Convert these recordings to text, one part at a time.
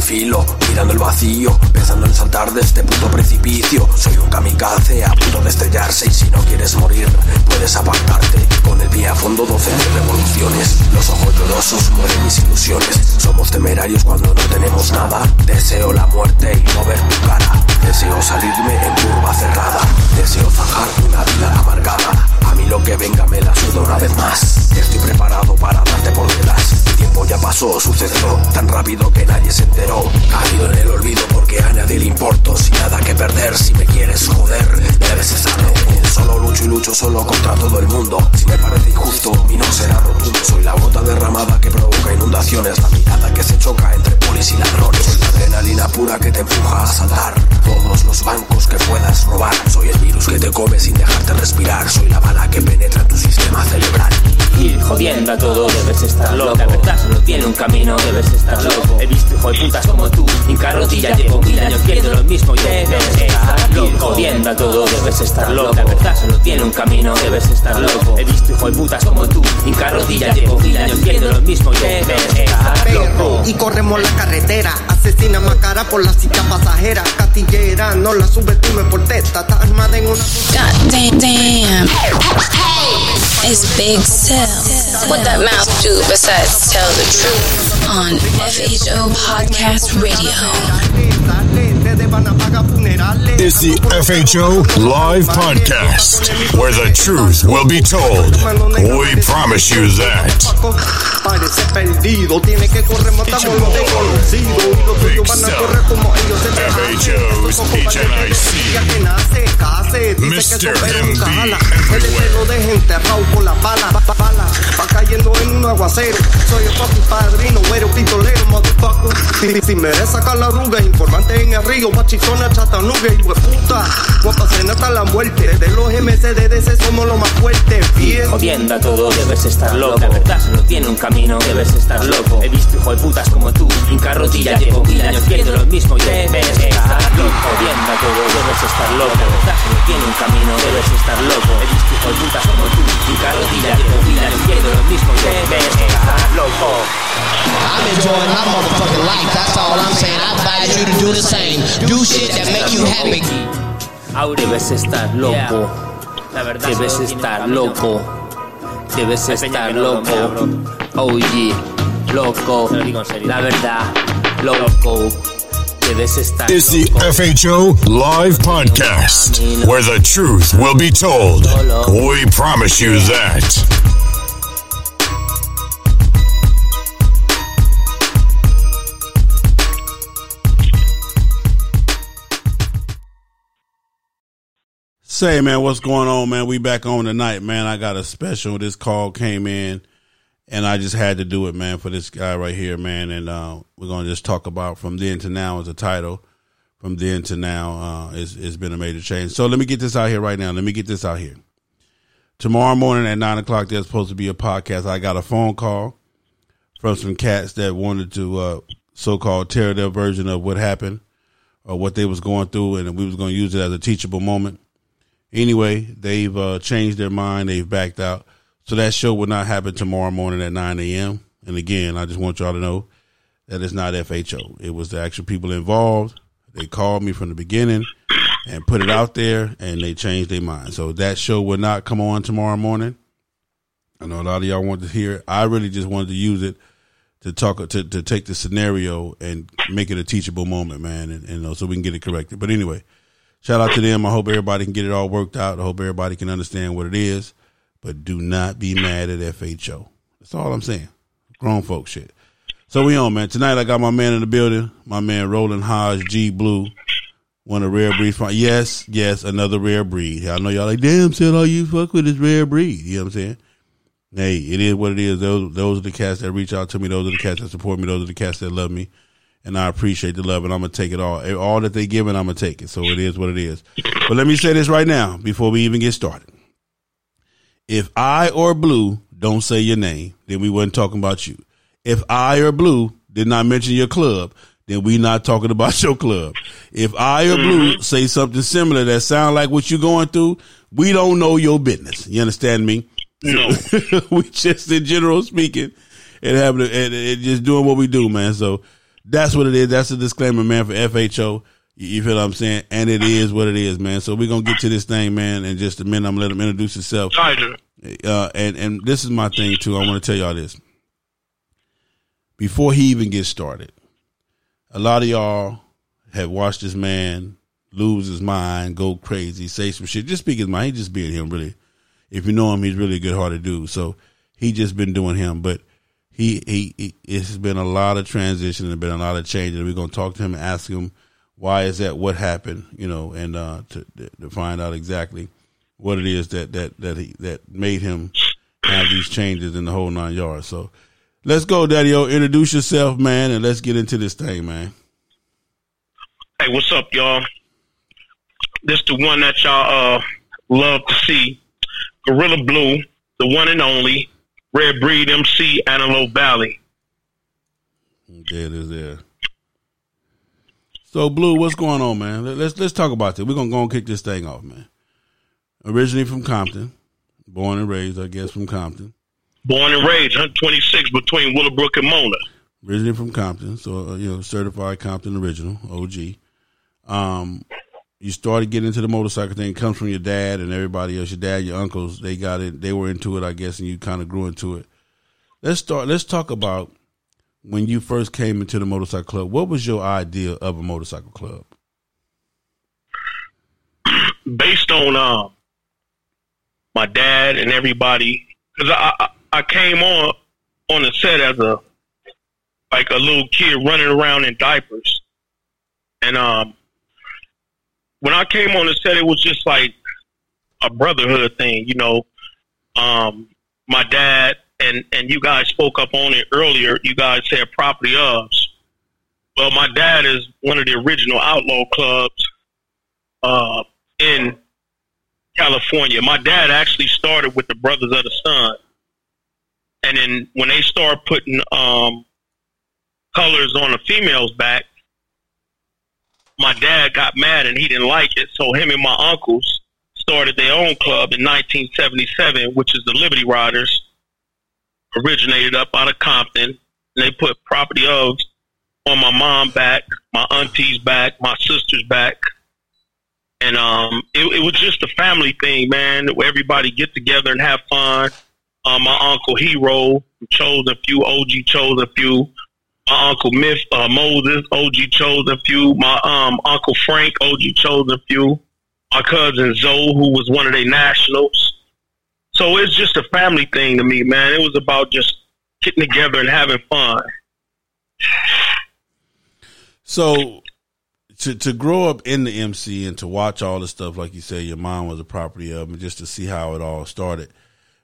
filo, mirando el vacío, pensando en saltar de este puto precipicio. Soy un kamikaze a punto de estrellarse y si no quieres morir, puedes apartarte. Con el pie a fondo, 12 revoluciones. Los ojos llorosos mueren mis ilusiones. Somos temerarios cuando no tenemos nada. Deseo la muerte y no ver tu cara. Deseo salirme en curva cerrada. Deseo zanjar una vida amargada. A mí lo que venga me la suda una vez más. Estoy preparado para darte por detrás. El tiempo ya pasó, sucedió tan rápido que nadie se enteró. Caído en el olvido porque a nadie le importo. Sin nada que perder, si me quieres joder, debes estar Solo lucho y lucho solo contra todo el mundo. Si me parece injusto, mi no será rotundo. Soy la gota derramada que provoca inundaciones. La mirada que se choca entre polis y ladrones. Soy la adrenalina pura que te empuja a saltar. Todos los bancos que puedas robar. Soy el virus que te come sin dejarte respirar. Soy la bala que penetra en tu sistema cerebral. Y jodiendo a todo, debes estar loco. La verdad solo tiene un camino, debes estar loco. He visto hijo de putas como tú. En carrotilla llevo mil años viendo lo mismo y debes estar loco. Jodiendo a todo, debes estar loco. La verdad solo tiene un camino, debes estar loco. He visto hijo de putas como tú. En carrotilla llevo mil años viendo lo mismo y debes estar loco. Y corremos la carretera. Asesina más cara por la cita pasajera. Catillera, no la subestime por testa. Está armada en una. God damn. damn. Hey, it's Big Cell. What that mouth do besides tell the truth on FHO Podcast Radio. Izzy FHO Live Podcast, where the truth will be told. We promise you that. Mr. MB Everywhere. Si me sacar la arruga, informante en el río, machicona, chata machizona, chatanuga y hueputa. Guapa cena hasta la muerte. De los MCDDC somos los más fuertes. Bien. Jodiendo a todo, debes estar loco. La verdad solo tiene un camino, debes estar loco. He visto hijo de putas como tú. En carrotilla llevo mil años viendo lo mismo y debes estar loco. Jodiendo a todo, debes estar loco. La verdad solo tiene un camino, debes estar loco. He visto hijo de putas como tú. En carrotilla llevo mil años viendo lo mismo y debes estar loco. I'm enjoying my motherfucking life. That's all I'm saying. I advise you to do the same. Do shit that make you happy. Debes estar loco. Debes estar loco. Debes estar loco. Oye, loco. La verdad, loco. Debes estar It's the FHO Live Podcast, where the truth will be told. We promise you that. Say, man, what's going on, man? We back on tonight, man. I got a special. This call came in, and I just had to do it, man, for this guy right here, man. And uh, we're gonna just talk about from then to now as a title. From then to now, uh, it's, it's been a major change. So let me get this out here right now. Let me get this out here. Tomorrow morning at nine o'clock, there's supposed to be a podcast. I got a phone call from some cats that wanted to uh, so-called tear their version of what happened or what they was going through, and we was going to use it as a teachable moment Anyway, they've uh, changed their mind. They've backed out. So that show will not happen tomorrow morning at 9 a.m. And again, I just want y'all to know that it's not FHO. It was the actual people involved. They called me from the beginning and put it out there, and they changed their mind. So that show will not come on tomorrow morning. I know a lot of y'all want to hear it. I really just wanted to use it to talk to to take the scenario and make it a teachable moment, man, and, and so we can get it corrected. But anyway, shout out to them. I hope everybody can get it all worked out. I hope everybody can understand what it is. But do not be mad at FHO. That's all I'm saying. Grown folk shit. So we on, man. Tonight I got my man in the building. My man Roland Hodge, G Blue. One of rare breeds. From, yes, yes, another rare breed. I know y'all like, damn, said all you fuck with is rare breed. You know what I'm saying? Hey, it is what it is. Those those are the cats that reach out to me. Those are the cats that support me. Those are the cats that love me, and I appreciate the love. And I'm gonna take it all. Eh, all that they give, and I'm gonna take it. So it is what it is. But let me say this right now before we even get started. If I or Blue don't say your name, then we wasn't talking about you. If I or Blue did not mention your club, then we not talking about your club. If I or Blue mm-hmm. say something similar that sound like what you're going through, we don't know your business. You understand me? No. we just in general speaking and having and, and just doing what we do, man. So that's what it is. That's a disclaimer, man, for FHO. You, feel what I'm saying? And it is what it is, man. So we're gonna get to this thing, man, in just a minute. I'm gonna let him introduce himself. Uh, and and this is my thing too. I want to tell y'all this before he even gets started. A lot of y'all have watched this man lose his mind, go crazy, say some shit. Just speak his mind. He just being him, really. If you know him, he's really a good hearted dude. So he just been doing him. But he, he, he it's been a lot of transition and been a lot of changes. We're gonna talk to him and ask him why is that, what happened, you know, and uh, to to find out exactly what it is that that that he that made him have these changes in the whole nine yards. So let's go, Daddy O. Introduce yourself, man, and let's get into this thing, man. Hey, what's up, y'all? This the one that y'all uh love to see. Gorilla Blue, the one and only Red Breed MC Antelope Valley. There it is there. So Blue, what's going on, man? Let- Let's let's talk about this. We're gonna go and kick this thing off, man. Originally from Compton, born and raised, I guess, from Compton. Born and raised, 126 between Willowbrook and Mona. Originally from Compton, so uh, you know, certified Compton original, OG. Um, you started getting into the motorcycle thing. Comes from your dad and everybody else. Your dad, your uncles, they got it. They were into it, I guess, and you kind of grew into it. Let's start. Let's talk about when you first came into the motorcycle club. What was your idea of a motorcycle club? based on uh, my dad and everybody, because I, I I came on on the set as a like a little kid running around in diapers, and um, when I came on the set, it was just like a brotherhood thing, you know. Um, my dad and and you guys spoke up on it earlier. You guys said property ofs. Well, my dad is one of the original outlaw clubs uh, in California. My dad actually started with the Brothers of the Sun, and then when they started putting um, colors on the females' back, my dad got mad and he didn't like it. So him and my uncles started their own club in 1977, which is the Liberty Riders. Originated up out of Compton, and they put property of on my mom back, my auntie's back, my sister's back, and um, it, it was just a family thing, man. Everybody get together and have fun. Um, my uncle Hero chose a few. OG chose a few. My uncle Myth uh, Moses OG Chosen Few. My um uncle Frank OG chose a few. My cousin Zoe, who was one of their nationals. So it's just a family thing to me, man. It was about just getting together and having fun. So to to grow up in the MC and to watch all the stuff, like you said, your mom was a property of, and just to see how it all started.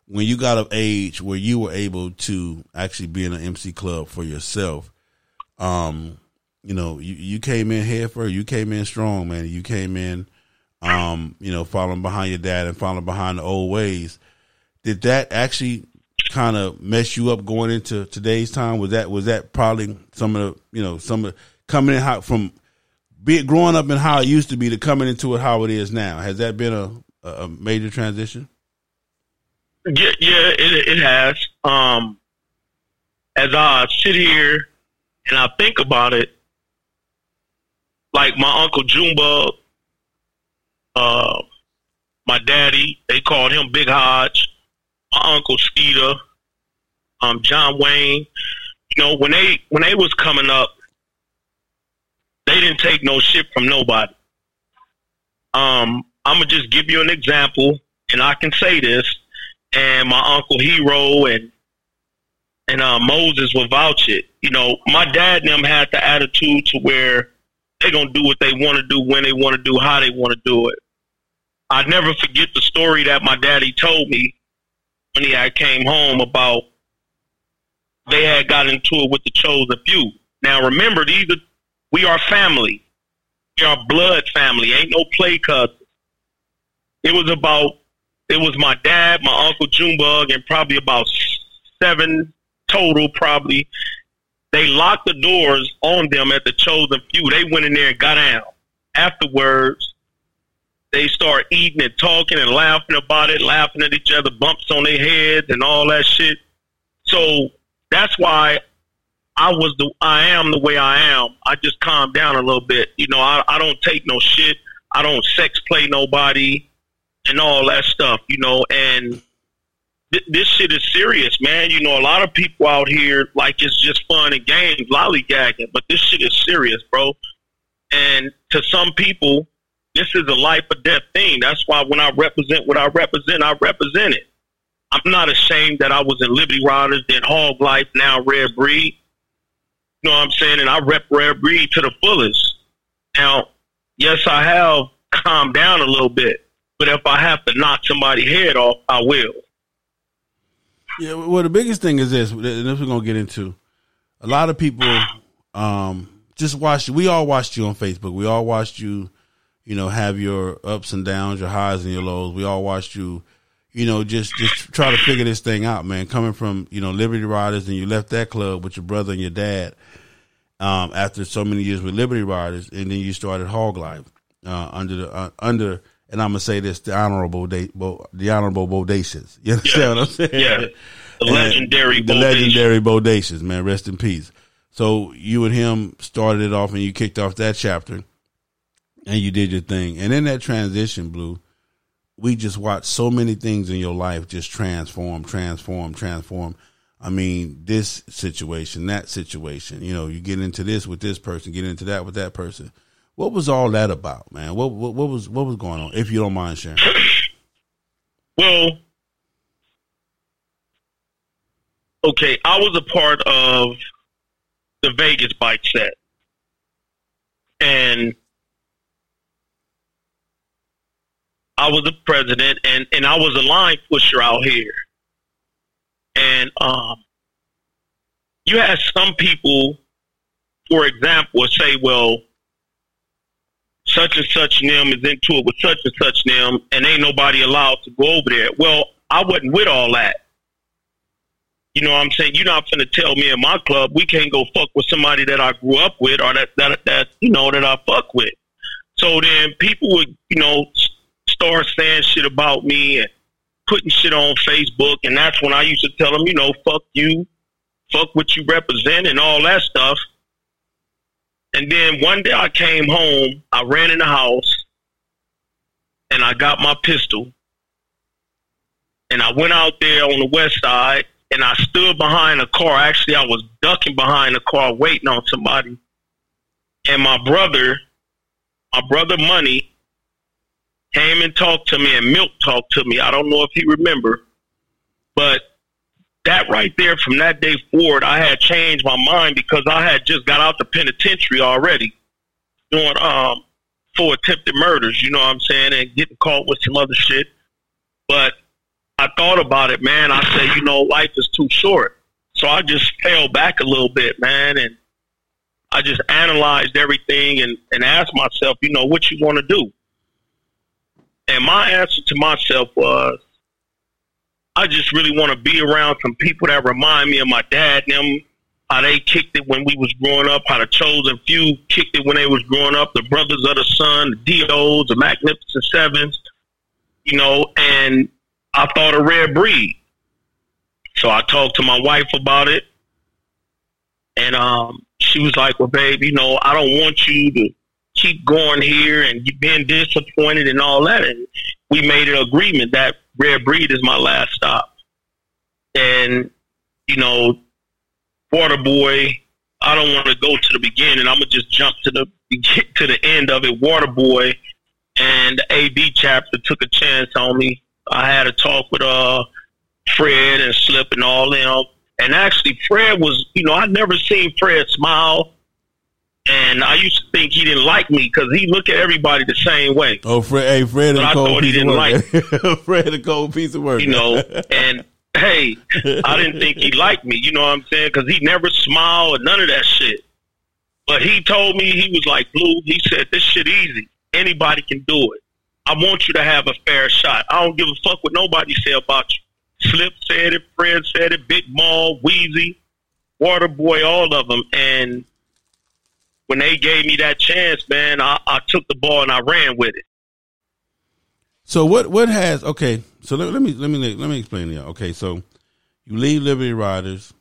When you got of age where you were able to actually be in an MC club for yourself, um, you know, you, you came in head first. You came in strong, man. You came in, um, you know, following behind your dad and following behind the old ways. Did that actually kind of mess you up going into today's time? Was that was that probably some of the you know some of coming in how from be growing up and how it used to be to coming into it how it is now? Has that been a a, a major transition? Yeah, yeah, it, it has. Um, as I sit here and I think about it, like my uncle Junebug, uh, my daddy, they called him Big Hodge, my uncle Skeeter, um, John Wayne. You know, when they when they was coming up, they didn't take no shit from nobody. Um, I'm gonna just give you an example, and I can say this. And my uncle Hero and and uh, Moses will vouch it. You know, my dad and them had the attitude to where they gonna do what they want to do when they want to do how they want to do it. I never forget the story that my daddy told me when he had came home about they had got into it with the chosen few. Now remember, these are we are family. We are blood family. Ain't no play cousins. It was about it was my dad, my uncle Junebug, and probably about seven total. Probably they locked the doors on them at the chosen few. They went in there and got out. Afterwards, they start eating and talking and laughing about it, laughing at each other, bumps on their heads and all that shit. So that's why I was the I am the way I am. I just calmed down a little bit. You know, I, I don't take no shit. I don't sex play nobody and all that stuff. You know, and th- this shit is serious, man. You know, a lot of people out here like it's just fun and games, lollygagging, but this shit is serious, bro. And to some people, this is a life or death thing. That's why when I represent what I represent, I represent it. I'm not ashamed that I was in Liberty Riders, then Hog Life, now Rare Breed. You know what I'm saying? And I rep Rare Breed to the fullest. Now, yes, I have calmed down a little bit, but if I have to knock somebody's head off, I will. Yeah, well, the biggest thing is this, and this we're gonna get into. A lot of people um, just watched. We all watched you on Facebook. We all watched you, you know, have your ups and downs, your highs and your lows. We all watched you, you know, just just try to figure this thing out, man. Coming from you know Liberty Riders, and you left that club with your brother and your dad um, after so many years with Liberty Riders, and then you started Hog Life uh, under the uh, under. And I'm gonna say this: the honorable, the honorable Bodacious. You understand Yeah. what I'm saying? Yeah. The And legendary the Bodacious. legendary Bodacious, man. Rest in peace. So you and him started it off, and you kicked off that chapter, and you did your thing. And in that transition, Blue, we just watched so many things in your life just transform, transform, transform. I mean, this situation, that situation. You know, you get into this with this person, get into that with that person. What was all that about, man? What what, what was what was going on? If you don't mind sharing. Well, okay, I was a part of the Vegas bike set. And I was the president and, and I was a line pusher out here. And um you had some people, for example, say, well, such and such them is into it with such and such them, and ain't nobody allowed to go over there. Well, I wasn't with all that. You know what I'm saying? You're not to tell me in my club we can't go fuck with somebody that I grew up with or that, that, that, you know, that I fuck with. So then people would, you know, start saying shit about me and putting shit on Facebook. And that's when I used to tell them, you know, fuck you, fuck what you represent and all that stuff. And then one day I came home, I ran in the house, and I got my pistol, and I went out there on the west side, and I stood behind a car. Actually, I was ducking behind a car, waiting on somebody. And my brother, my brother Money, came and talked to me, and Milk talked to me. I don't know if he remember, but that right there, from that day forward, I had changed my mind because I had just got out the penitentiary already, doing um for attempted murders. You know what I'm saying, and getting caught with some other shit. But I thought about it, man. I said, you know, life is too short, so I just fell back a little bit, man, and I just analyzed everything and and asked myself, you know, what you want to do. And my answer to myself was, I just really want to be around some people that remind me of my dad and them, how they kicked it when we was growing up, how the chosen few kicked it when they was growing up, the brothers of the sun, the DOs, the magnificent sevens. you know, and I thought a rare breed. So I talked to my wife about it, and um, she was like, "Well, babe, you know, I don't want you to keep going here and being disappointed and all that." And we made an agreement that rare breed is my last stop. And you know, Water Boy, I don't want to go to the beginning. I'm gonna just jump to the to the end of it. Water Boy and the AB chapter took a chance on me. I had a talk with uh Fred and Slip and all them. And actually, Fred was, you know, I'd never seen Fred smile. And I used to think he didn't like me because he looked at everybody the same way. Oh, Fred, hey, Fred, But a I cold thought he piece of didn't work. like Fred, a cold piece of work. you know, and hey, I didn't think he liked me, you know what I'm saying? Because he never smiled or none of that shit. But he told me, he was like, Blue, he said, this shit easy. Anybody can do it. I want you to have a fair shot. I don't give a fuck what nobody say about you. Slip said it, Fred said it, Big Mall, Wheezy, Waterboy, all of them. And when they gave me that chance, man, I, I took the ball and I ran with it. So what what has okay? So let, let me let me let me explain to you. Okay, so you leave Liberty Riders.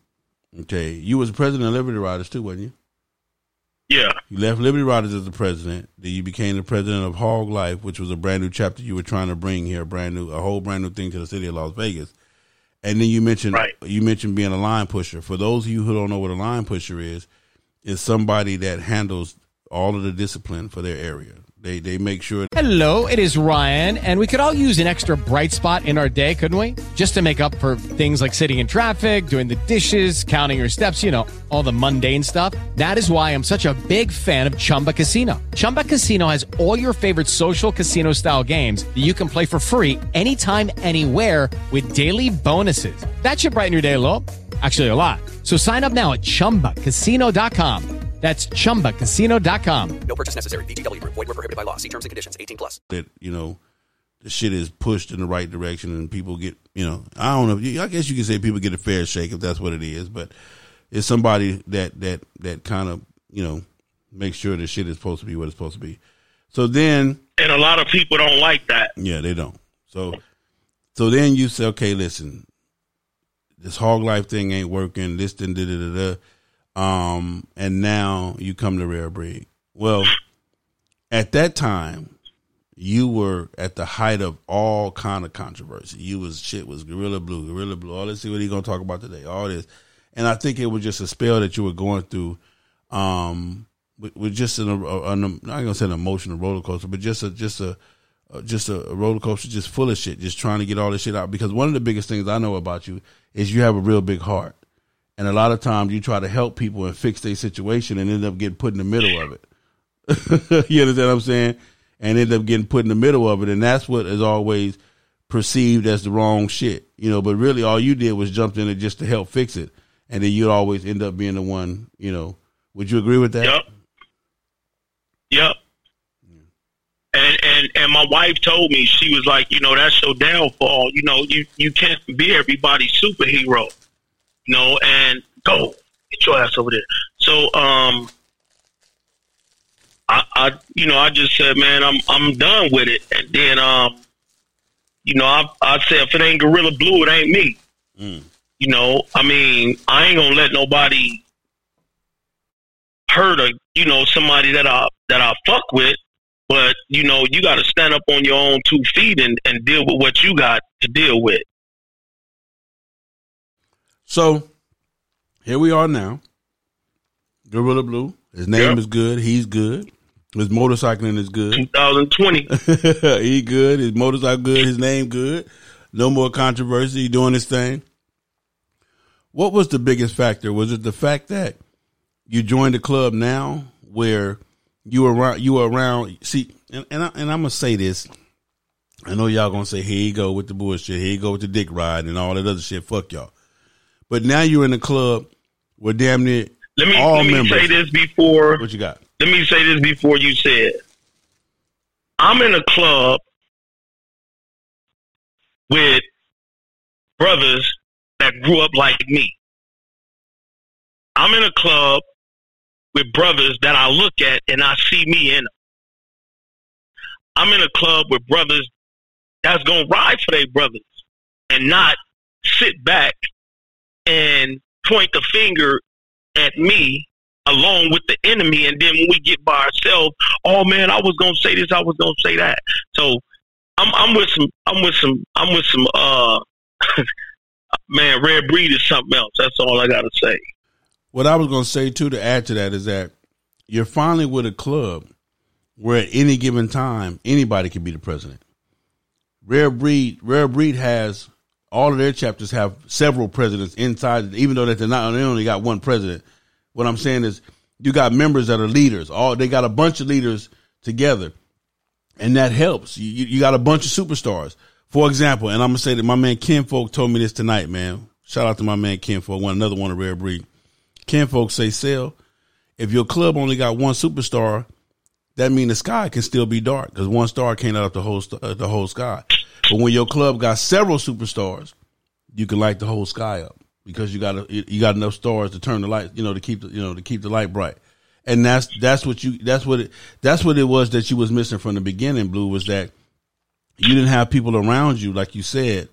Okay, you was president of Liberty Riders too, wasn't you? Yeah. You left Liberty Riders as the president. Then you became the president of Hog Life, which was a brand new chapter you were trying to bring here, a brand new, a whole brand new thing to the city of Las Vegas. And then you mentioned you mentioned being a line pusher. For those of you who don't know what a line pusher is, is somebody that handles all of the discipline for their area. They they make sure Hello, it is Ryan, and we could all use an extra bright spot in our day, couldn't we? Just to make up for things like sitting in traffic, doing the dishes, counting your steps, you know, all the mundane stuff. That is why I'm such a big fan of Chumba Casino. Chumba Casino has all your favorite social casino style games that you can play for free anytime, anywhere with daily bonuses. That should brighten your day a little. Actually, a lot. So sign up now at chumbacasino.com. That's chumbacasino.com. No purchase necessary. VGW Group. Void were prohibited by law. See terms and conditions. 18 plus. that you know the shit is pushed in the right direction and people get you know I don't know I guess you can say people get a fair shake if that's what it is, but it's somebody that that that kind of you know makes sure the shit is supposed to be what it's supposed to be. So then And a lot of people don't like that. Yeah, they don't. So, so then you say, okay, listen, this hog life thing ain't working. This then da da da da. Um, and now you come to rare breed. Well, at that time, you were at the height of all kind of controversy. You was shit was gorilla blue, gorilla blue. All let's see what he gonna talk about today. All this, and I think it was just a spell that you were going through. Um, with, with just an, an, I'm not gonna say an emotional roller coaster, but just a just a uh, just a, roller coaster, just full of shit, just trying to get all this shit out. Because one of the biggest things I know about you is you have a real big heart, and a lot of times you try to help people and fix their situation, and end up getting put in the middle of it. you understand what I'm saying? And end up getting put in the middle of it, and that's what is always perceived as the wrong shit, you know. But really, all you did was jumped in it just to help fix it, and then you'd always end up being the one, you know. Would you agree with that? Yep. Yep. And and and my wife told me she was like, you know, that's your downfall. You know, you you can't be everybody's superhero. You know, and go get your ass over there. So um, I I you know I just said, man, I'm I'm done with it. And then um, you know, I I said if it ain't Gorilla Blue, it ain't me. You know, I mean, I ain't gonna let nobody hurt a you know somebody that I that I fuck with, but you know you got to stand up on your own two feet and and deal with what you got to deal with. So here we are now. Gorilla Blue. His name Yep. is good. He's good. His motorcycling is good. 2020. he good. His motorcycle good. His name good. No more controversy. He doing his thing. What was the biggest factor? Was it the fact that you joined the club now, where you were around? You around. See, and and, I, and I'm gonna say this. I know y'all gonna say, "Here you go with the bullshit. Here you go with the dick ride and all that other shit." Fuck y'all. But now you're in the club where damn near Let me all let me members. say this before. What you got? Let me say this before you say it. I'm in a club with brothers that grew up like me. I'm in a club with brothers that I look at and I see me in them. I'm in a club with brothers that's gonna ride for their brothers and not sit back and point the finger at me along with the enemy and then when we get by ourselves, oh man, I was gonna say this, I was gonna say that. So I'm I'm with some I'm with some I'm with some uh man, rare breed is something else. That's all I gotta say. What I was going to say too to add to that is that you're finally with a club where at any given time anybody can be the president. Rare breed, rare breed has all of their chapters have several presidents inside, even though that they're not they only got one president. What I'm saying is you got members that are leaders. All they got a bunch of leaders together, and that helps. You you, got a bunch of superstars. For example, and I'm gonna say that my man Ken Folk told me this tonight, man. Shout out to my man Ken Folk, one another one of rare breed. Ken folks say, "Sell, if your club only got one superstar, that means the sky can still be dark because one star can't light up the whole uh, the whole sky. But when your club got several superstars, you can light the whole sky up because you got a, you got enough stars to turn the light, you know, to keep the, you know to keep the light bright. And that's that's what you that's what it that's what it was that you was missing from the beginning. Blue was that you didn't have people around you like you said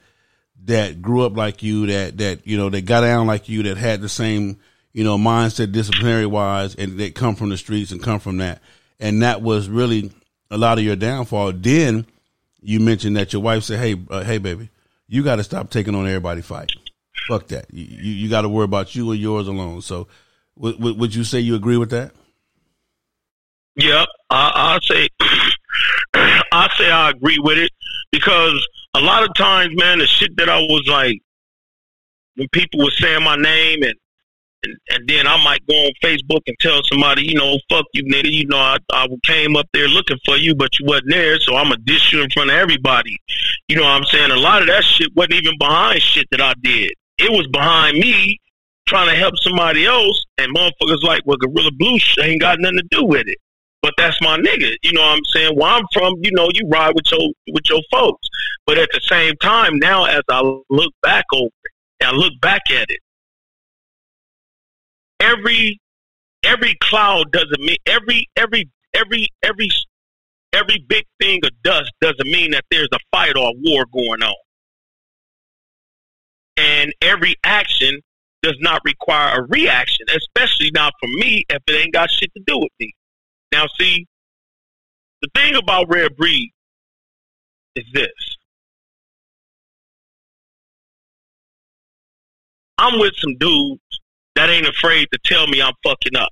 that grew up like you that that you know that got down like you that had the same you know mindset disciplinary wise and that come from the streets and come from that. And that was really a lot of your downfall. Then you mentioned that your wife said hey uh, hey baby you got to stop taking on everybody fight. Fuck that. You you, you got to worry about you and yours alone. So would, would would you say you agree with that? Yep, I, I say I say I agree with it because a lot of times, man, the shit that I was like when people were saying my name and and, and then I might go on Facebook and tell somebody, you know, fuck you, nigga. You know, I, I came up there looking for you, but you wasn't there, so I'm going to dish you in front of everybody. You know what I'm saying? A lot of that shit wasn't even behind shit that I did. It was behind me trying to help somebody else, and motherfuckers like, well, Gorilla Blue ain't got nothing to do with it. But that's my nigga. You know what I'm saying? Where I'm from, you know, you ride with your with your folks. But at the same time, now as I look back over it, I look back at it, every every cloud doesn't mean every every every every every big thing of dust doesn't mean that there's a fight or a war going on. And every action does not require a reaction, especially not for me if it ain't got shit to do with me. Now, see, the thing about rare breed is this. I'm with some dudes that ain't afraid to tell me I'm fucking up.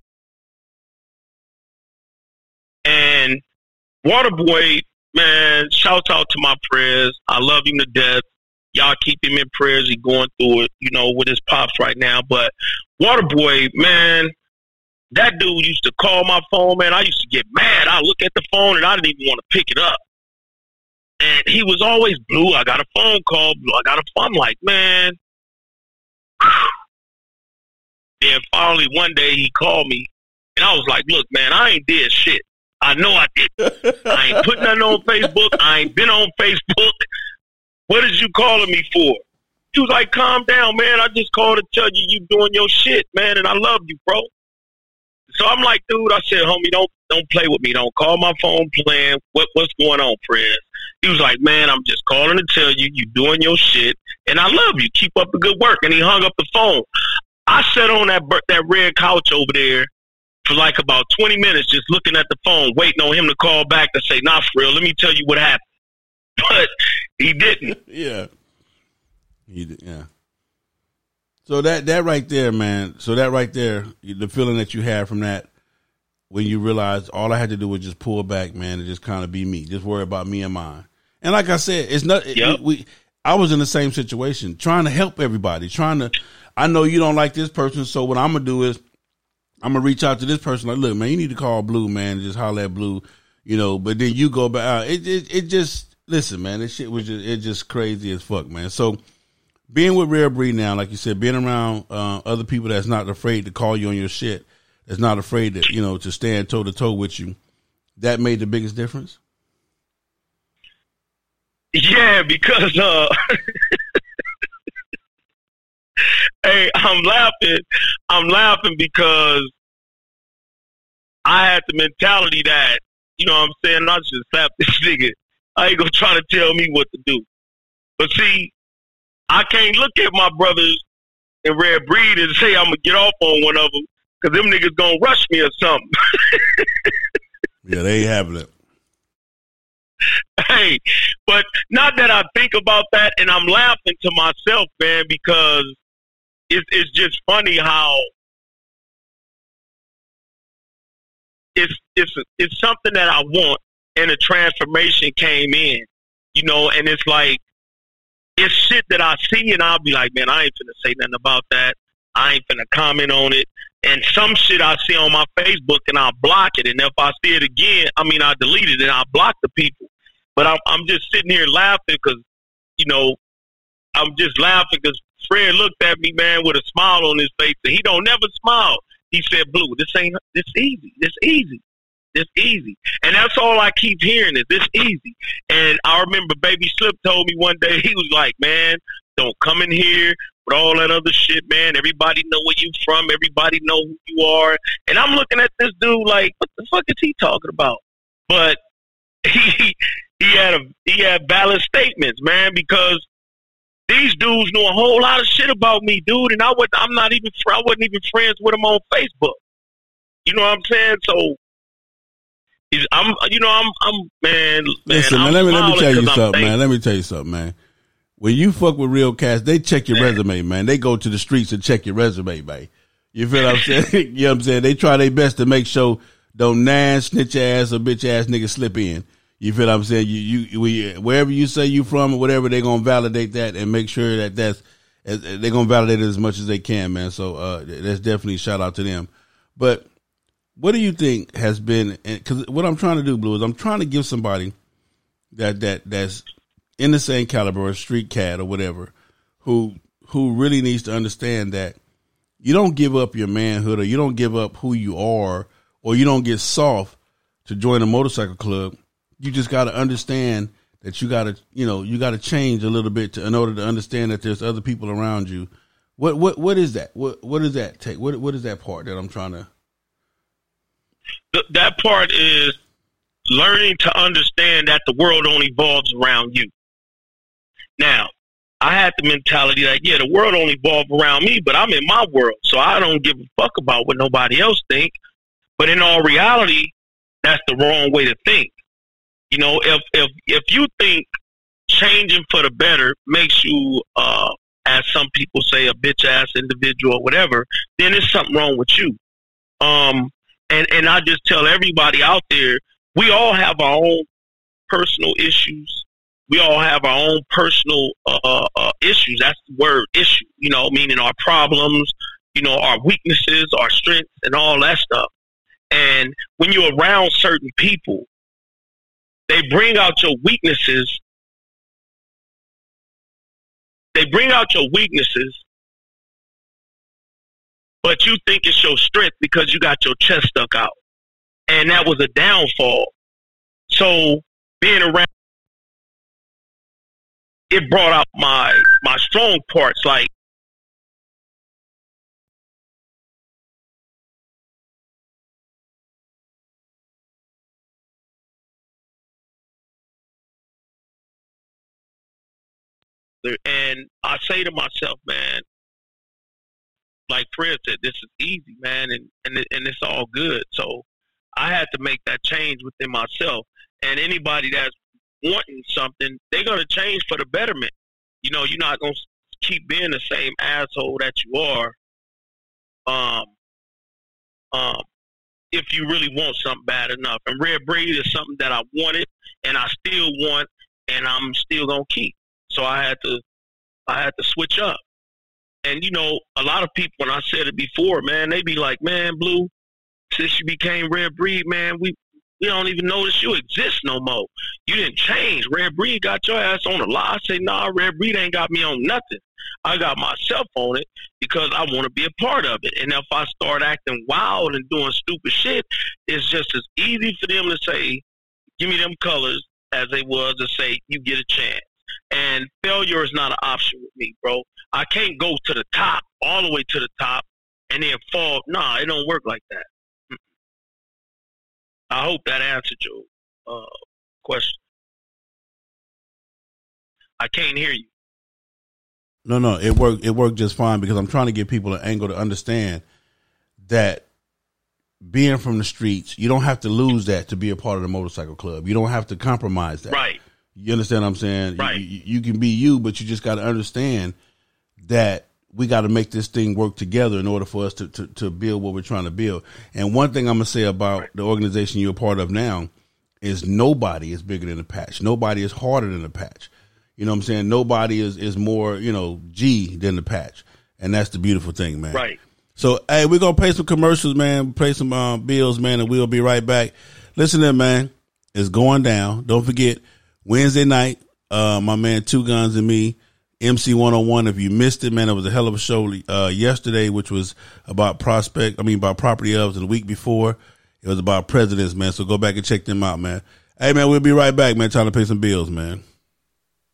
And Waterboy, man, shout out to my prayers. I love him to death. Y'all keep him in prayers. He going through it, you know, with his pops right now. But Waterboy, man, that dude used to call my phone, man. I used to get mad. I look at the phone and I didn't even want to pick it up. And he was always blue. I got a phone call. Blue. I got a phone. I'm like, man. Then finally one day he called me and I was like, look, man, I ain't did shit. I know I did. I ain't put nothing on Facebook. I ain't been on Facebook. What is you calling me for? He was like, calm down, man. I just called to tell you you doing your shit, man, and I love you, bro. So I'm like, dude, I said, homie, don't don't play with me. Don't call my phone playing. What what's going on, friends? He was like, man, I'm just calling to tell you you doing your shit, and I love you. Keep up the good work. And he hung up the phone. I sat on that that red couch over there for like about 20 minutes, just looking at the phone, waiting on him to call back to say, "Nah, for real, let me tell you what happened." But he didn't. yeah, he did. Yeah. So that that right there, man. So that right there, the feeling that you had from that when you realized all I had to do was just pull back, man, and just kind of be me, just worry about me and mine. And like I said, it's not Yep. we. I was in the same situation, trying to help everybody, trying to. I know you don't like this person, so what I'm gonna do is I'm gonna reach out to this person. Like, look, man, you need to call Blue, man, and just holler at Blue, you know. But then you go back. It it, it just listen, man. This shit was just it just crazy as fuck, man. So being with Rare Breed now, like you said, being around uh, other people that's not afraid to call you on your shit, that's not afraid to you know to stand toe to toe with you, that made the biggest difference. Yeah, because uh Hey, I'm laughing. I'm laughing because I had the mentality that, you know what I'm saying, I should slap this nigga. I ain't gonna try to tell me what to do. But see, I can't look at my brothers in Red Breed and say I'm gonna get off on one of them because them niggas gonna rush me or something. yeah, they ain't having it. hey, but not that I think about that and I'm laughing to myself, man, because it's it's just funny how it's it's it's something that I want and a transformation came in, you know, and it's like it's shit that I see and I'll be like, man, I ain't finna say nothing about that. I ain't finna comment on it. And some shit I see on my Facebook and I'll block it. And if I see it again, I mean, I delete it and I block the people. But I'm, I'm just sitting here laughing because, you know, I'm just laughing because Fred looked at me, man, with a smile on his face, and he don't never smile. He said, "Blue, this ain't this easy. This easy. This easy." And that's all I keep hearing is this easy. And I remember Baby Slip told me one day he was like, "Man, don't come in here with all that other shit, man. Everybody know where you from. Everybody know who you are." And I'm looking at this dude like, "What the fuck is he talking about?" But he he had a he had valid statements, man, because these dudes knew a whole lot of shit about me, dude, and I would I'm not even I wasn't even friends with them on Facebook. You know what I'm saying? So I'm you know I'm I'm man. Listen, man, let me let me tell you something, man. Let me tell you something, man. When you fuck with real cats, they check your man. resume, man. They go to the streets and check your resume, man. You feel what I'm saying? you know what I'm saying? They try their best to make sure don't nine snitch ass or bitch ass nigga slip in. You feel what I'm saying? You you we, wherever you say you from or whatever, they're gonna validate that and make sure that that's they're gonna validate it as much as they can, man. So uh, that's definitely a shout out to them. But what do you think has been? Because what I'm trying to do, Blue, is I'm trying to give somebody that that that's in the same caliber, a street cat or whatever, who who really needs to understand that you don't give up your manhood or you don't give up who you are or you don't get soft to join a motorcycle club you just got to understand that you got to, you know, you got to change a little bit to, in order to understand that there's other people around you. What what what is that? What what does that take? What what is that part that I'm trying to? that part is learning to understand that the world only evolves around you. Now, I had the mentality that yeah, the world only evolves around me, but I'm in my world, so I don't give a fuck about what nobody else think. But in all reality, that's the wrong way to think. You know, if if if you think changing for the better makes you, uh, as some people say, a bitch ass individual or whatever, then there's something wrong with you. Um, and and I just tell everybody out there, we all have our own personal issues. We all have our own personal uh, uh, issues. That's the word issue. You know, meaning our problems, you know, our weaknesses, our strengths, and all that stuff. And when you're around certain people, they bring out your weaknesses. They bring out your weaknesses, but you think it's your strength because you got your chest stuck out. And that was a downfall. So being around it brought out my my strong parts like And I say to myself, man, like Fred said, this is easy, man, and and and it's all good. So I had to make that change within myself. And anybody that's wanting something, they're gonna change for the betterment. You know, you're not gonna keep being the same asshole that you are. Um, um, if you really want something bad enough. And Red Breed is something that I wanted, and I still want, and I'm still gonna keep. So I had to I had to switch up. And you know, a lot of people when I said it before, man, they be like, Man, Blue, since you became Red Breed, man, we we don't even notice you exist no more. You didn't change. Red Breed got your ass on a lot. I say, nah, Red Breed ain't got me on nothing. I got myself on it because I want to be a part of it. And if I start acting wild and doing stupid shit, it's just as easy for them to say, give me them colors as they was to say, you get a chance. And failure is not an option with me, bro. I can't go to the top, all the way to the top, and then fall. Nah, it don't work like that. I hope that answered your uh, question. I can't hear you. No, no, it worked. It worked just fine because I'm trying to get people an angle to understand that being from the streets, you don't have to lose that to be a part of the motorcycle club. You don't have to compromise that. Right. You understand what I'm saying? Right. You, you can be you, but you just got to understand that we got to make this thing work together in order for us to, to, to build what we're trying to build. And one thing I'm going to say about the organization you're a part of now is nobody is bigger than the patch. Nobody is harder than the patch. You know what I'm saying? Nobody is, is more, you know, G than the patch. And that's the beautiful thing, man. Right. So, hey, we're going to pay some commercials, man, pay some uh, bills, man, and we'll be right back. Listen to man. It's going down. Don't forget, Wednesday night, uh, my man Two Guns and me, MC 101. If you missed it, man, it was a hell of a show uh, yesterday, which was about prospect, I mean, about property elves, and the week before, it was about presidents, man. So go back and check them out, man. Hey, man, we'll be right back, man, trying to pay some bills, man.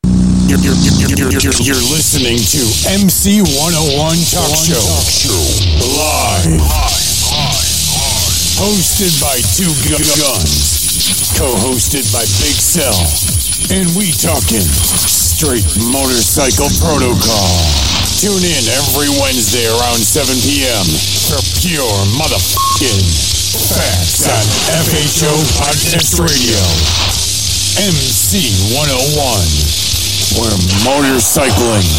You're, you're, you're, you're, listening to MC 101 Talk Show. Talk Show. Live. Hosted by Two Guns. Co-hosted by Big Cell. And we talking straight motorcycle protocol. Tune in every Wednesday around 7 p.m. for pure motherfucking facts on FHO Podcast Radio. MC 101, where motorcycling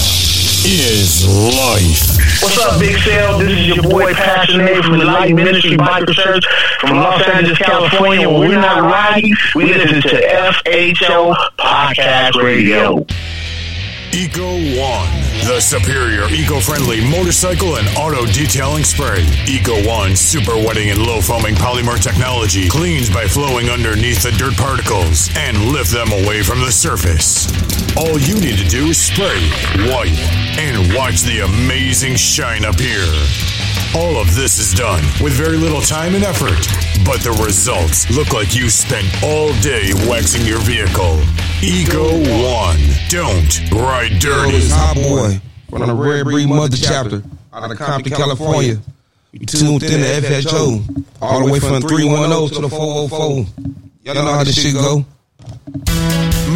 is life. What's up, Big Sale? This is your boy Passionate from the Light Ministry Biker Church from Los Angeles, California. When we're not riding, we listen to FHO Podcast Radio. Eco One, the superior eco-friendly motorcycle and auto detailing spray. Eco One super wetting and low foaming polymer technology cleans by flowing underneath the dirt particles and lift them away from the surface. All you need to do is spray, wipe, and watch the amazing shine appear. All of this is done with very little time and effort, but the results look like you spent all day waxing your vehicle. Eco One. Don't ride dirty. It's Hot Boy from the Red Breed Mother Chapter out of Compton, California. You tuned in to FHO all the way from 310 to the 404. Y'all know how this shit go.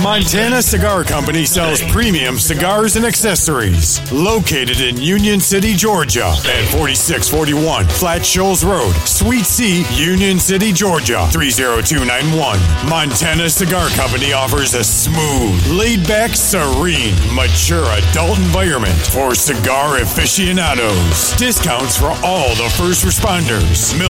Montana Cigar Company sells premium cigars and accessories. Located in Union City, Georgia at 4641 Flat Shoals Road, Suite C, Union City, Georgia 30291. Montana Cigar Company offers a smooth, laid back, serene, mature adult environment for cigar aficionados. Discounts for all the first responders.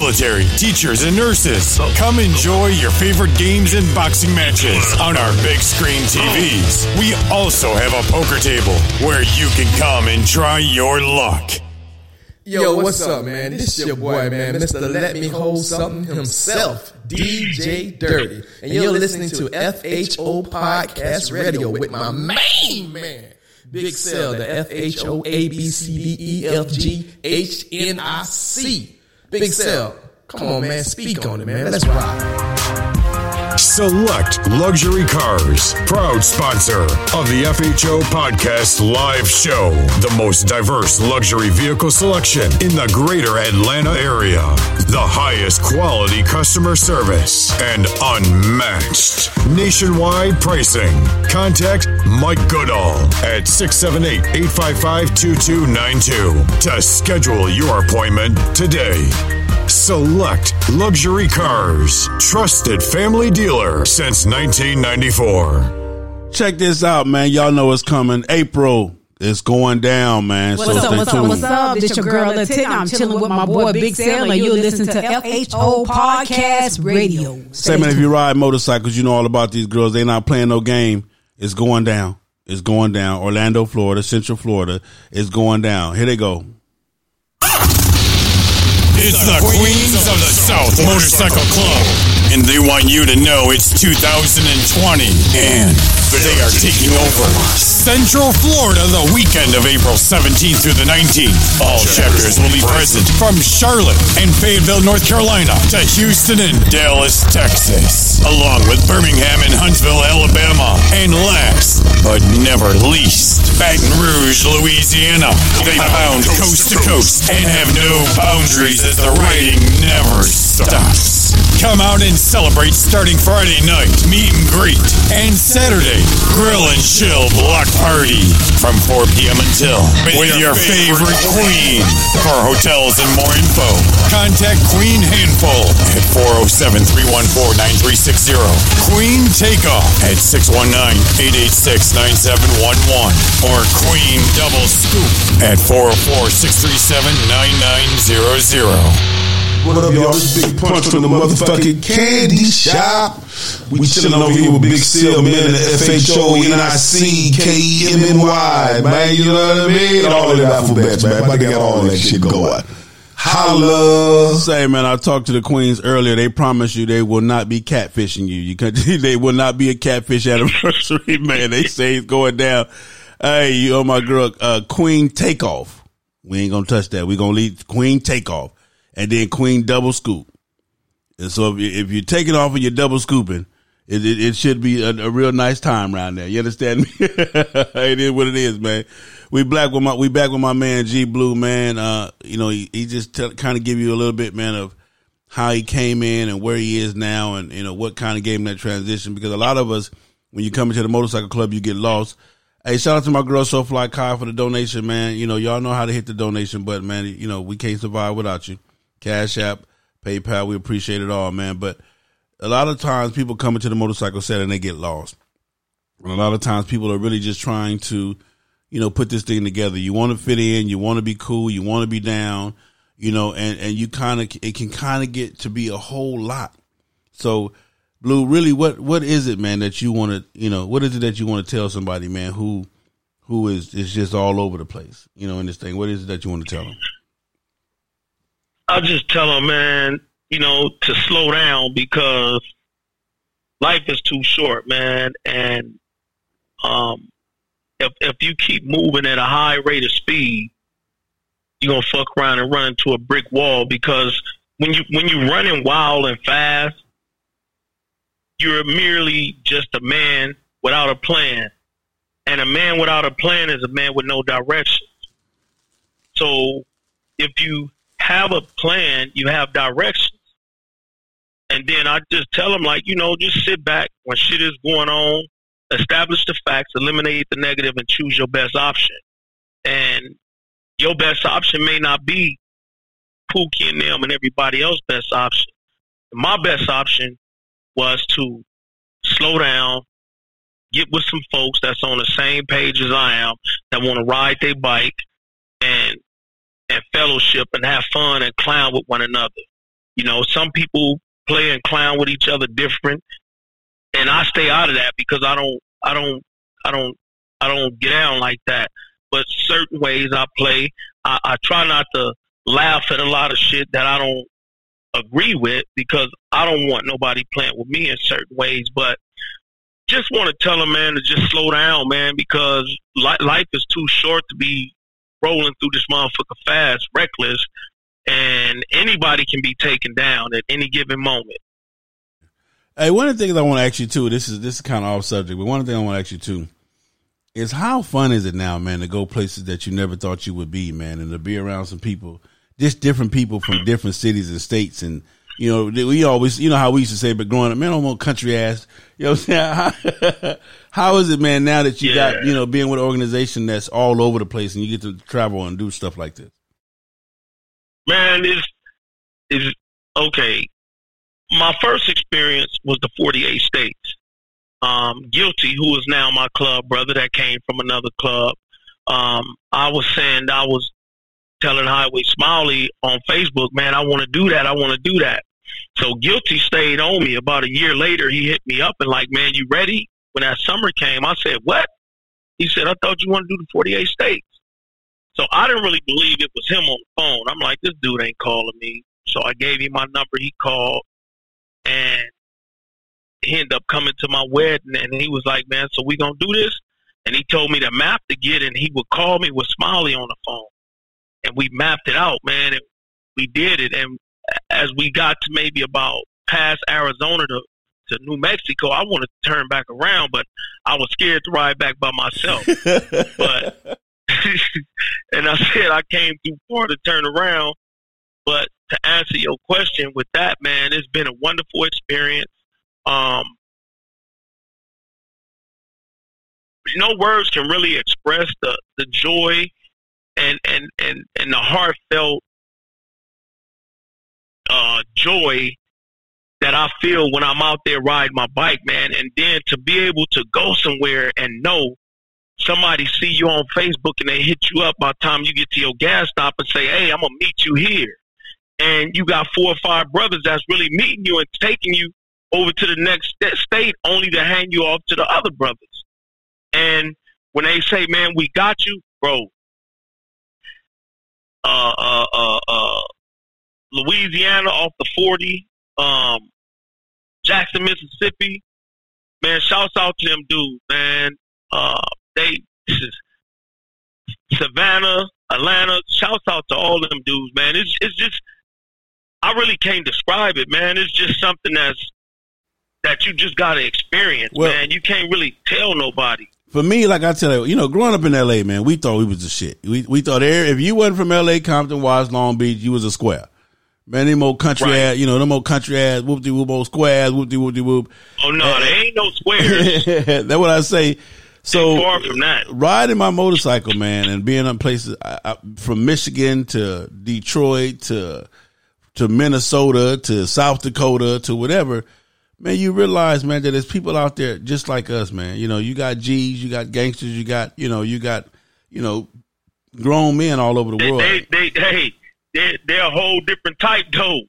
Military, teachers, and nurses. Come enjoy your favorite games and boxing matches on our big screen TVs. We also have a poker table where you can come and try your luck. Yo, what's up, man? This your boy, man, Mr. Let Me Hold Something himself, DJ Dirty. And you're listening to FHO Podcast Radio with my main man, Big Cell, the FHO ABCDEFGHNIC. Big Cell, come on, man, speak on it, man. Let's rock. Select Luxury Cars, proud sponsor of the FHO Podcast Live Show, the most diverse luxury vehicle selection in the greater Atlanta area, the highest quality customer service, and unmatched nationwide pricing. Contact Mike Goodall at 678 855 2292 to schedule your appointment today. Select Luxury Cars, trusted family dealer since 1994. Check this out, man. Y'all know it's coming. April is going down, man. What's so up, stay what's up, what's up? This your girl, Latina. I'm chilling with my boy, Big Sam, and you're listening to FHO Podcast Radio. Say, man, if you ride motorcycles, you know all about these girls. They not playing no game. It's going down. It's going down. Orlando, Florida, Central Florida. It's going down. Here they go. It's the Queens of the South Motorcycle Club. And they want you to know it's 2020 and they are taking over. Central Florida the weekend of April 17th through the 19th. All chapters will be present from Charlotte and Fayetteville, North Carolina to Houston and Dallas, Texas, along with Birmingham and Huntsville, Alabama, and last but never least, Baton Rouge, Louisiana. They bound coast to coast and have no boundaries as the writing never stops. Come out and celebrate starting Friday night, meet and greet, and Saturday, grill and chill block party from 4 p.m. until with your favorite queen. For hotels and more info, contact Queen Handful at 407 314 9360. Queen Takeoff at 619 886 9711 or Queen Double Scoop at 404 637 9900. What up, y'all? This Big Punch from the motherfucking candy shop. We chilling over here with Big Seal, man, in the FHO, NIC, KMNY, man, you know what I mean? All of the alphabets, man. I got all that shit going. Holla. Say, man, I talked to the queens earlier. They promise you they will not be catfishing you. You can, they will not be a catfish anniversary, man. They say it's going down. Hey, you know my girl, uh, Queen Takeoff. We ain't gonna touch that. We gonna leave Queen Takeoff and then Queen Double Scoop. And so if, you, if you're taking off and you're double scooping, it, it, it should be a, a, real nice time around there. You understand me? it is what it is, man. We black with my we back with my man G Blue, man. Uh, you know, he, he just kind of give you a little bit, man, of how he came in and where he is now, and you know what kind of gave him that transition. Because a lot of us, when you come into the motorcycle club, you get lost. Hey, shout out to my girl SoFly Kai for the donation, man. You know, y'all know how to hit the donation button, man. You know, we can't survive without you. Cash App, PayPal, we appreciate it all, man. But a lot of times people come into the motorcycle set and they get lost. And a lot of times people are really just trying to, you know, put this thing together. You want to fit in, you want to be cool, you want to be down, you know, and, and you kind of, it can kind of get to be a whole lot. So, Blue, really, what, what is it, man, that you want to, you know, what is it that you want to tell somebody, man, who, who is, is just all over the place, you know, in this thing? What is it that you want to tell them? I'll just tell them, man, you know, to slow down because life is too short, man. And um, if if you keep moving at a high rate of speed, you're gonna fuck around and run into a brick wall because when you when you're running wild and fast, you're merely just a man without a plan. And a man without a plan is a man with no direction. So if you have a plan, you have directions. And then I just tell them, like, you know, just sit back when shit is going on, establish the facts, eliminate the negative, and choose your best option. And your best option may not be Pookie and them and everybody else's best option. My best option was to slow down, get with some folks that's on the same page as I am, that want to ride their bike, and and fellowship and have fun and clown with one another. You know, some people play and clown with each other different, and I stay out of that because I don't, I don't, I don't, I don't get down like that. But certain ways I play, I, I try not to laugh at a lot of shit that I don't agree with because I don't want nobody playing with me in certain ways. But just want to tell a man, to just slow down, man, because li- life is too short to be rolling through this motherfucker fast, reckless, and anybody can be taken down at any given moment. Hey, one of the things I want to ask you too. This is this is kind of off subject, but one of the things I want to ask you too is how fun is it now, man, to go places that you never thought you would be, man, and to be around some people, just different people from different cities and states, and you know, we always, you know, how we used to say, but growing up, man, I'm on country ass. You know what I'm saying? How, how is it, man, now that you Yeah. got, you know, being with an organization that's all over the place and you get to travel and do stuff like this? Man, is is okay. My first experience was the 48 states. Um, Guilty, who is now my club brother, that came from another club. Um, I was saying I was telling Highway Smiley on Facebook, man, I want to do that. I want to do that. So Guilty stayed on me. About a year later, he hit me up and like, man, you ready? When that summer came, I said, what? He said, I thought you want to do the 48 states. So I didn't really believe it was him on the phone. I'm like, this dude ain't calling me. So I gave him my number. He called, and he ended up coming to my wedding, and he was like, "Man, so we gonna do this?" And he told me the map to get, and he would call me with Smiley on the phone, and we mapped it out, man. And we did it, and as we got to maybe about past Arizona to to New Mexico, I wanted to turn back around, but I was scared to ride back by myself. but and I said I came too far to turn around. But to answer your question with that, man, it's been a wonderful experience. Um, no words can really express the, the joy and, and, and, and the heartfelt uh, joy that I feel when I'm out there riding my bike, man. And then to be able to go somewhere and know somebody see you on Facebook and they hit you up by the time you get to your gas stop and say, "Hey, I'm gonna meet you here," and you got four or five brothers that's really meeting you and taking you over to the next state, only to hand you off to the other brothers. And when they say, "Man, we got you," bro. Uh, uh, uh, uh, Louisiana off the forty, um, Jackson, Mississippi. Man, shouts out to them dudes, man. Uh, they this is Savannah, Atlanta. Shouts out to all them dudes, man. It's it's just I really can't describe it, man. It's just something that's that you just got to experience, Well- man. You can't really tell nobody. For me, like I tell you, you know, growing up in L.A., man, we thought we was the shit. We we thought there, if you wasn't from L.A., Compton, Watts, Long Beach, you was a square. Man, them old country Right. ass, you know, them old country ass, whoop de whoop, old squares, whoop de whoop de whoop. Oh no, there ain't no squares. That's what I say. So far from that. riding my motorcycle, man, and being on places I, I, from Michigan to Detroit to to Minnesota to South Dakota to whatever, man, you realize, man, that there's people out there just like us, man. You know, you got G's, you got gangsters, you got, you know, you got, you know, grown men all over the They, world. they, they, hey, they're, they're a whole different type, though.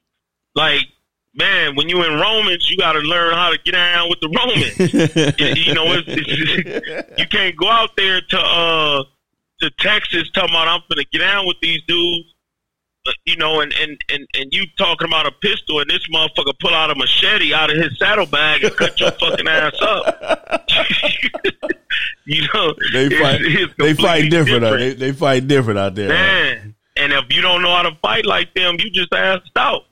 Like, man, when you in Romans, you got to learn how to get down with the Romans. you, you know, it's, it's, you can't go out there to uh to Texas talking about I'm gonna get down with these dudes. uh, You know, and, and, and, and you talking about a pistol, and this motherfucker pull out a machete out of his saddlebag and cut your fucking ass up. you know, They fight. it's they fight different. out- different. They, they fight different out there. Man, and if you don't know how to fight like them, you just asked out.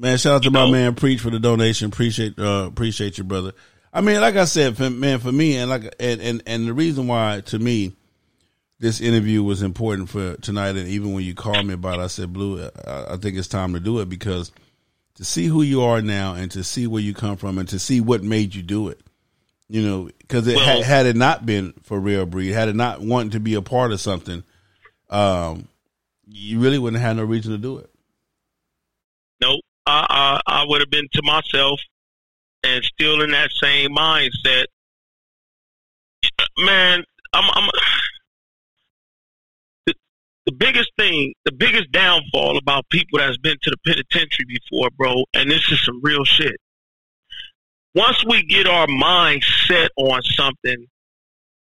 Man, shout out to my man Preach for the donation. Appreciate uh, appreciate you, brother. I mean, like I said, man, for me, and like, and, and and the reason why to me this interview was important for tonight, and even when you called me about, it, I said, Blue, I, I think it's time to do it because to see who you are now, and to see where you come from, and to see what made you do it, you know, because it had, had it not been for Real Breed, had it not wanted to be a part of something, um, you really wouldn't have had no reason to do it. Nope. I, I, I would have been to myself and still in that same mindset. Man, I'm, I'm the, the biggest thing, the biggest downfall about people that's been to the penitentiary before, bro, and this is some real shit. Once we get our mind set on something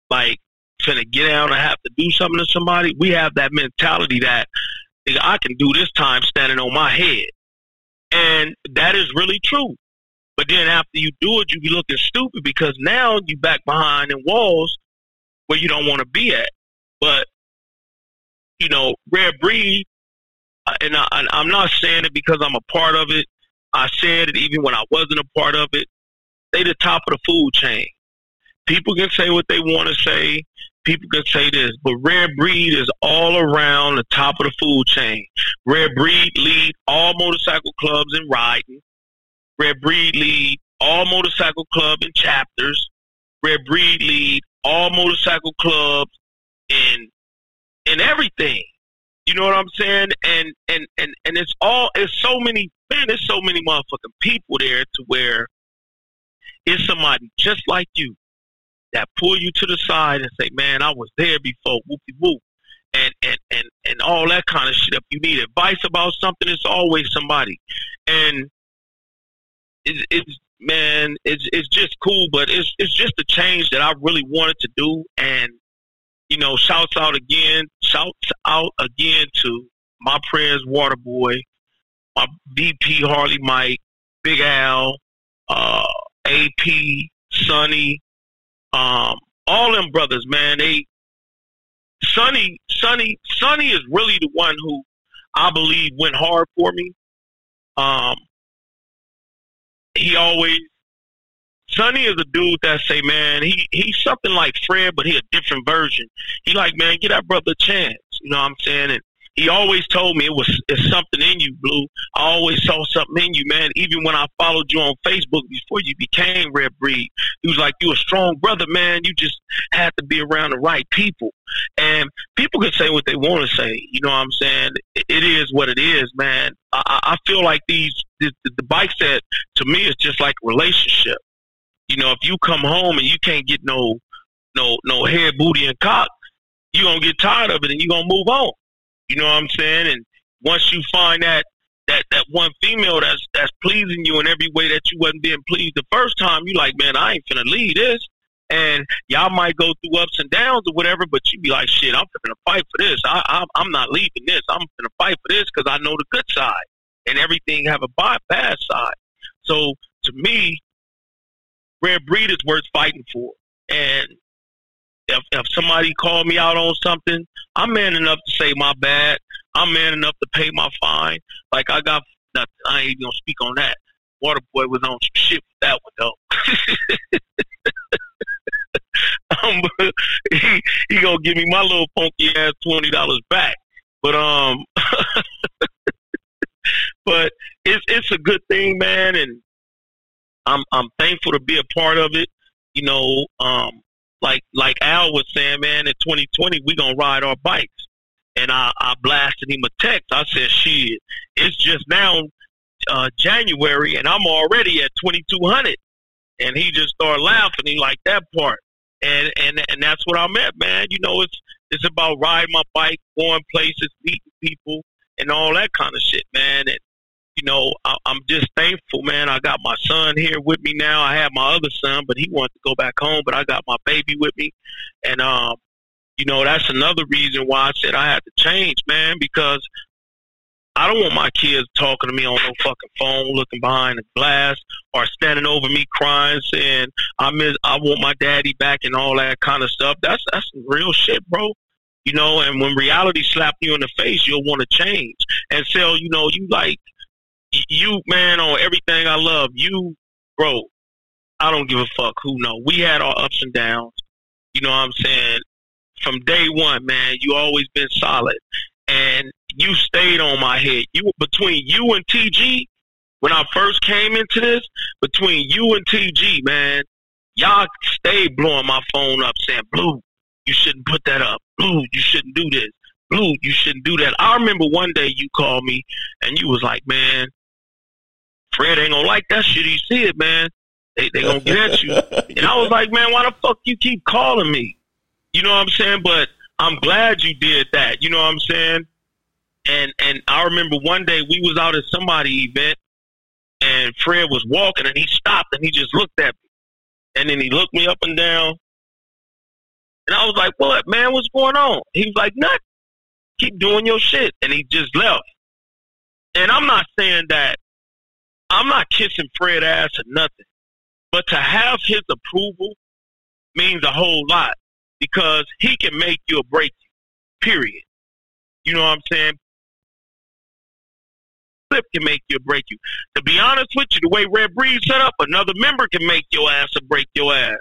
like finna get out and have to do something to somebody, we have that mentality that nigga, I can do this time standing on my head. And that is really true. But then after you do it, you be looking stupid because now you back behind in walls where you don't want to be at. But you know, rare breed, uh, and I, I'm not saying it because I'm a part of it. I said it even when I wasn't a part of it. They the top of the food chain. People can say what they want to say. People can say this, but rare breed is all around the top of the food chain. Rare breed lead all motorcycle clubs in riding. Rare breed lead all motorcycle club in chapters. Rare breed lead all motorcycle clubs in in everything. You know what I'm saying? And and and and it's all it's so many man, there's so many motherfucking people there to where it's somebody just like you that pull you to the side and say, "Man, I was there before." Whoopie whoop, and and and and all that kind of shit. If you need advice about something, it's always somebody. And it's, it's man, it's it's just cool, but it's it's just a change that I really wanted to do. And you know, shouts out again, shouts out again to my prayers, Waterboy, my VP Harley Mike, Big Al, uh, AP, Sonny, um, all them brothers, man. They Sonny, Sonny, Sonny is really the one who I believe went hard for me. Um, he always Sonny is a dude that say, man, he he's something like Fred, but he a different version. He like, man, get that brother a chance. You know what I'm saying? And he always told me it was it's something in you, Blue. I always saw something in you, man. Even when I followed you on Facebook before you became Red Breed, he was like, "You a strong brother, man. You just had to be around the right people." And people can say what they want to say. You know what I'm saying? It, is what it is, man. I, I feel like these the, the bike set to me is just like a relationship. You know, if you come home and you can't get no no no head, booty, and cock, you are gonna get tired of it and you are gonna move on. You know what I'm saying? And once you find that that that one female that's that's pleasing you in every way that you wasn't being pleased the first time, you like, man, I ain't finna leave this. And y'all might go through ups and downs or whatever, but you be like, shit, I'm finna fight for this. I, I I'm not leaving this. I'm finna fight for this because I know the good side, and everything have a bypass side. So to me, Red Breed is worth fighting for. And if if somebody called me out on something, I'm man enough to say my bad. I'm man enough to pay my fine. Like I got, I ain't even gonna speak on that. Water Boy was on some shit with that one though. um, he he gonna give me my little funky ass twenty dollars back. But um, but it's it's a good thing, man, and I'm I'm thankful to be a part of it. You know, um, like like Al was saying, man, in 2020 we gonna ride our bikes. And I, I blasted him a text. I said, "Shit, it's just now uh, January, and I'm already at 2200." And he just started laughing. He liked that part, and and and that's what I'm at, man. You know, it's it's about riding my bike, going places, meeting people, and all that kind of shit, man. And you know, I, I'm just thankful, man. I got my son here with me now. I have my other son, but he wants to go back home. But I got my baby with me, and um, you know, that's another reason why I said I had to change, man, because I don't want my kids talking to me on no fucking phone, looking behind the glass, or standing over me crying, saying I miss, I want my daddy back, and all that kind of stuff. That's that's real shit, bro. You know, and when reality slap you in the face, you'll want to change. And so, you know, you like you man on everything I love. You, bro, I don't give a fuck who know. We had our ups and downs. You know what I'm saying? From day one, man, you always been solid. And you stayed on my head. You between you and TG, when I first came into this, between you and TG, man, y'all stayed blowing my phone up saying, Blue, you shouldn't put that up. Blue, you shouldn't do this. Blue, you shouldn't do that. I remember one day you called me and you was like, Man, Fred ain't gonna like that shit. He see it, man. They they gonna get you. And I was like, man, why the fuck you keep calling me? You know what I'm saying? But I'm glad you did that. You know what I'm saying? And and I remember one day we was out at somebody event, and Fred was walking, and he stopped and he just looked at me, and then he looked me up and down, and I was like, "What, man? What's going on?" He was like, "Nothing. Keep doing your shit," and he just left. And I'm not saying that I'm not kissing Fred ass or nothing, but to have his approval means a whole lot because he can make you or break you. Period. You know what I'm saying? Flip can make you or break you. To be honest with you, the way Red Breed set up, another member can make your ass or break your ass.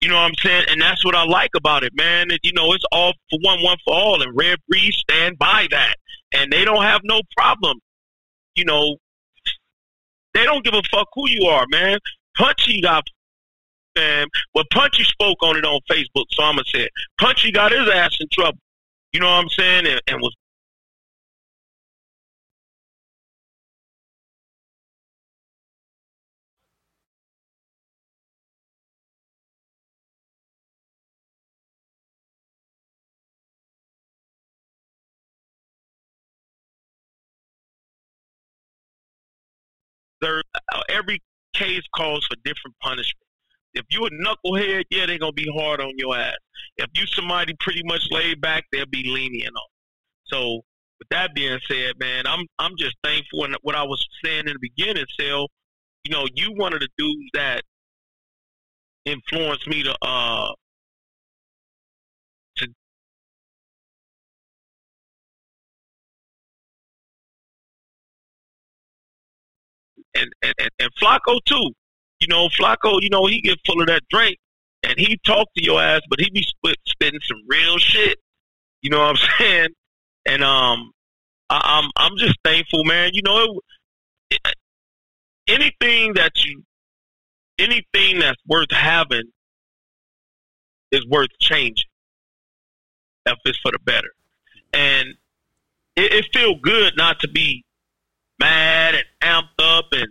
You know what I'm saying? And that's what I like about it, man. And, you know, it's all for one, one for all. And Red Breed stand by that. And they don't have no problem, you know, they don't give a fuck who you are, man. Punchy got, man. but Punchy spoke on it on Facebook, so I'm gonna say it. Punchy got his ass in trouble. You know what I'm saying? And, and was there every case calls for different punishment. If you a knucklehead, yeah, they're gonna be hard on your ass. If you somebody pretty much laid back, they'll be lenient on. So with that being said, man, I'm I'm just thankful and what I was saying in the beginning, Sal, you know, you one of the dudes that influenced me to uh and and, and, and Flacco too. You know, Flacco, you know, he get full of that drink and he talk to your ass, but he be spit, spitting some real shit. You know what I'm saying? And um, I, I'm I'm just thankful, man. You know, it, anything that you, anything that's worth having, is worth changing. If it's for the better, and it, it feel good not to be mad and amped up and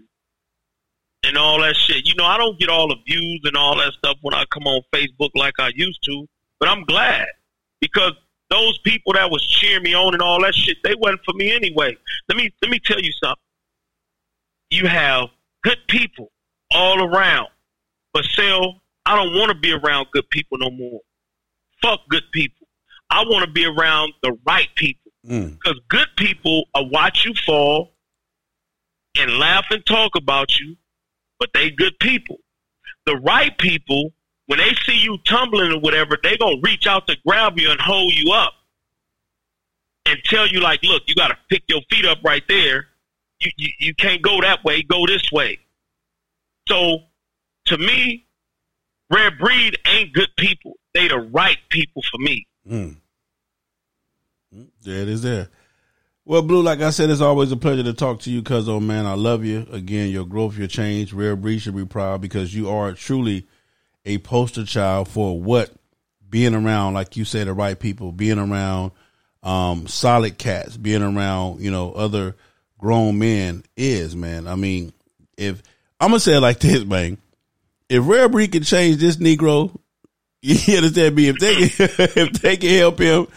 and all that shit. You know, I don't get all the views and all that stuff when I come on Facebook like I used to, but I'm glad because those people that was cheering me on and all that shit, they wasn't for me anyway. Let me let me tell you something. You have good people all around, but Sel, I don't want to be around good people no more. Fuck good people. I want to be around the right people mm. because good people will watch you fall and laugh and talk about you, but they good people. The right people, when they see you tumbling or whatever, they gonna reach out to grab you and hold you up and tell you like, look, you gotta pick your feet up right there. You you, you can't go that way, go this way. So to me, rare breed ain't good people. They the right people for me. Mm. There it is there. Well, Blue, like I said, it's always a pleasure to talk to you, cuz, oh man, I love you. Again, your growth, your change. Rare Breed should be proud because you are truly a poster child for what being around, like you said, the right people, being around um, solid cats, being around, you know, other grown men is, man. I mean, if I'm gonna say it like this, man. If Rare Breed can change this Negro, you understand me? If they can, if they can help him,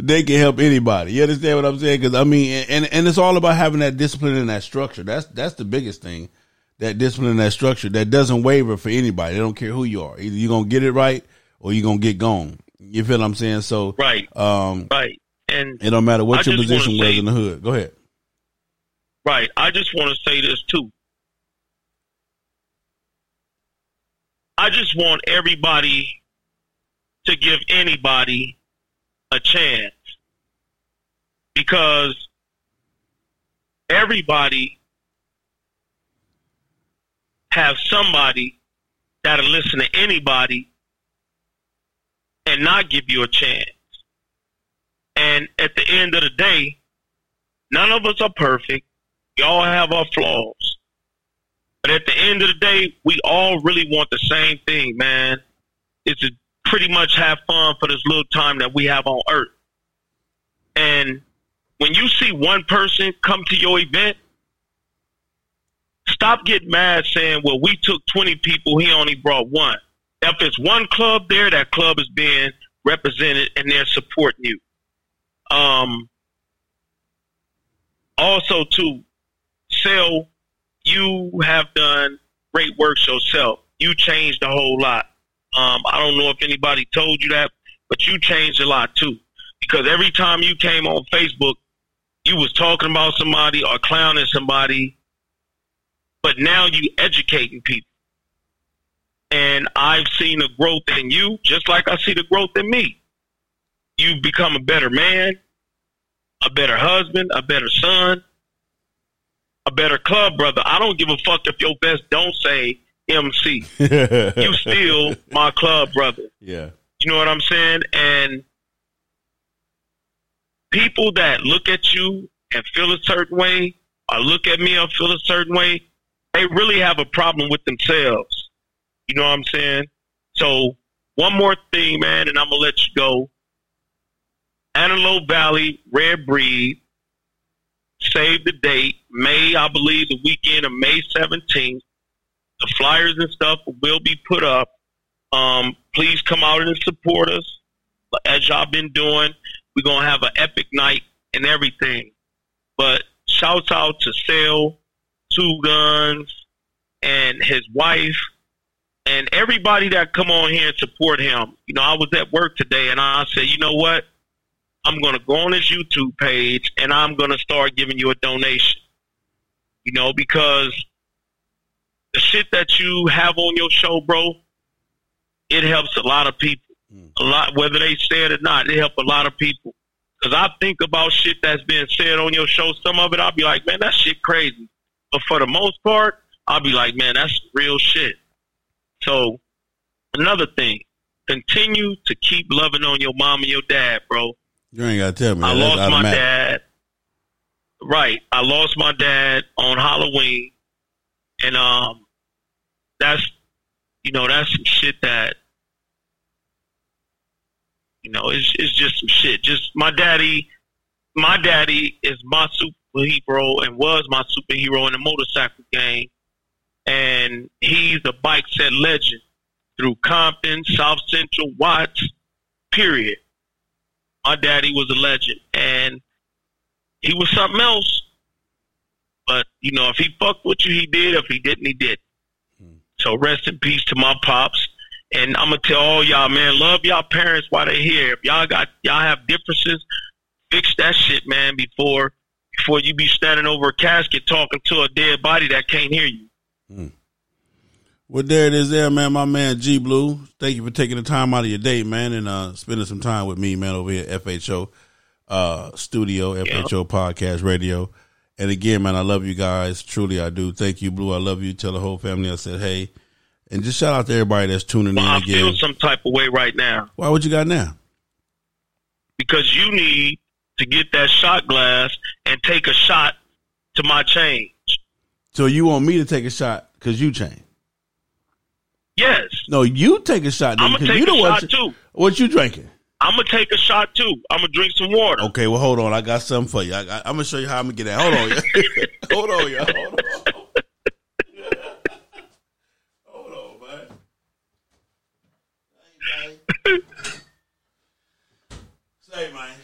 they can help anybody. You understand what I'm saying? Because I mean, and and it's all about having that discipline and that structure. That's that's the biggest thing. That discipline and that structure that doesn't waver for anybody. They don't care who you are. Either you're gonna get it right or you're gonna get gone. You feel what I'm saying? So right, um, right, and it don't matter what I your position was say- in the hood. Go ahead. Right. I just want to say this too. I just want everybody to give anybody a chance because everybody have somebody that'll listen to anybody and not give you a chance. And at the end of the day, none of us are perfect. We all have our flaws. But at the end of the day, we all really want the same thing, man. It's to pretty much have fun for this little time that we have on earth. And when you see one person come to your event, stop getting mad saying, well, we took 20 people, he only brought one. If it's one club there, that club is being represented and they're supporting you. Um, also, too, sell, you have done great work yourself. You changed a whole lot. Um, I don't know if anybody told you that, but you changed a lot too. Because every time you came on Facebook, you was talking about somebody or clowning somebody, but now you educating people. And I've seen the growth in you, just like I see the growth in me. You've become a better man, a better husband, a better son, a better club brother. I don't give a fuck if your best don't say MC. you still my club brother. Yeah. You know what I'm saying? And people that look at you and feel a certain way, or look at me and feel a certain way, they really have a problem with themselves. You know what I'm saying? So one more thing, man, and I'm gonna let you go. Antelope Valley Red Breed. Save the date, May, I believe, the weekend of May 17th. The flyers and stuff will be put up. Um, please come out and support us, as y'all been doing. We're gonna have an epic night and everything. But shouts out to Sale, Two Guns, and his wife, and everybody that come on here and support him. You know, I was at work today, and I said, you know what? I'm going to go on his YouTube page and I'm going to start giving you a donation. You know, because the shit that you have on your show, bro, it helps a lot of people. A lot, whether they say it or not, it helps a lot of people. Because I think about shit that's being said on your show. Some of it, I'll be like, man, that shit crazy. But for the most part, I'll be like, man, that's real shit. So, another thing, continue to keep loving on your mom and your dad, bro. You ain't got to tell me. I That's lost my dad. Right, I lost my dad on Halloween, and um, that's you know that's some shit that you know it's it's just some shit. Just my daddy, my daddy is my superhero and was my superhero in the motorcycle game, and he's a bike set legend through Compton, South Central, Watts, period. My daddy was a legend, and he was something else. But you know, if he fucked with you, he did. If he didn't, he did. So rest in peace to my pops. And I'm gonna tell all y'all, man, love y'all parents while they're here. If y'all got y'all have differences, fix that shit, man, before before you be standing over a casket talking to a dead body that can't hear you. Well, there it is, there, man. My man G Blue. Thank you for taking the time out of your day, man, and uh, spending some time with me, man, over here at FHO uh, Studio, FHO Podcast Radio. And again, man, I love you guys. Truly, I do. Thank you, Blue. I love you. Tell the whole family I said hey, and just shout out to everybody that's tuning Well, in I again. feel some type of way right now Why? What you got now? because you need to get that shot glass and take a shot to my change. So you want me to take a shot because you change? Yes, No, you take a shot. I'm gonna take you a shot too. What you drinking? I'm gonna take a shot too. I'm gonna drink some water. Okay, well, hold on. I got something for you. I, I'm gonna show you how I'm gonna get that. Hold on, yeah. hold on, yeah. Hold on. Hold on, man. Say, man.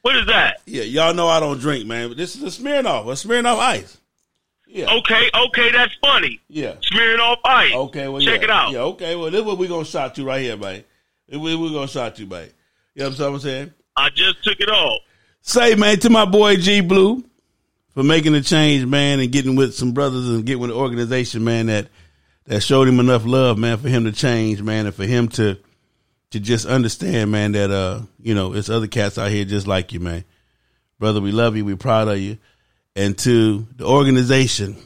What is that? Yeah, y'all know I don't drink, man. But this is a Smirnoff, a Smirnoff Ice. Yeah. Okay, okay, that's funny. Yeah. Smearing off ice. Okay, well, check yeah. it out. Yeah, okay. Well, this is what we're gonna shot to right here, what we're gonna shot to, man. You know what I'm saying? I just took it off. Say, man, to my boy G Blue for making the change, man, and getting with some brothers and getting with an organization, man, that that showed him enough love, man, for him to change, man, and for him to to just understand, man, that uh, you know, it's other cats out here just like you, man. Brother, we love you, we proud of you. And to the organization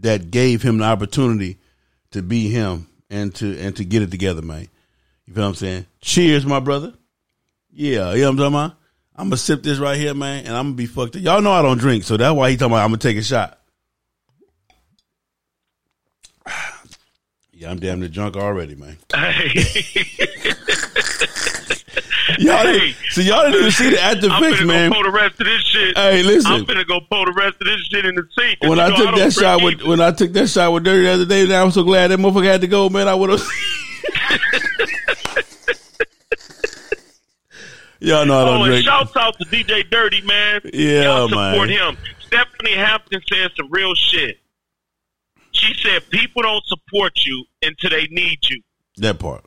that gave him the opportunity to be him and to and to get it together, man. You feel what I'm saying? Cheers, my brother. Yeah, you know what I'm talking about? I'm gonna sip this right here, man, and I'm gonna be fucked up. Y'all know I don't drink, so that's why he talking about I'm gonna take a shot. Yeah, I'm damn near drunk already, man. Y'all didn't, so y'all didn't even see the active I'm fix, finna man. go pour the rest of this shit. Hey, listen. I'm finna go pour the rest of this shit in the sink. When I took don't that shot with when I took that shot with Dirty the other day, I'm so glad that motherfucker had to go, man. I would have. Y'all know I don't oh, and drink. shouts out to DJ Dirty, man. Yeah, Y'all support man. him. Stephanie Hampton said some real shit. She said people don't support you until they need you. That part.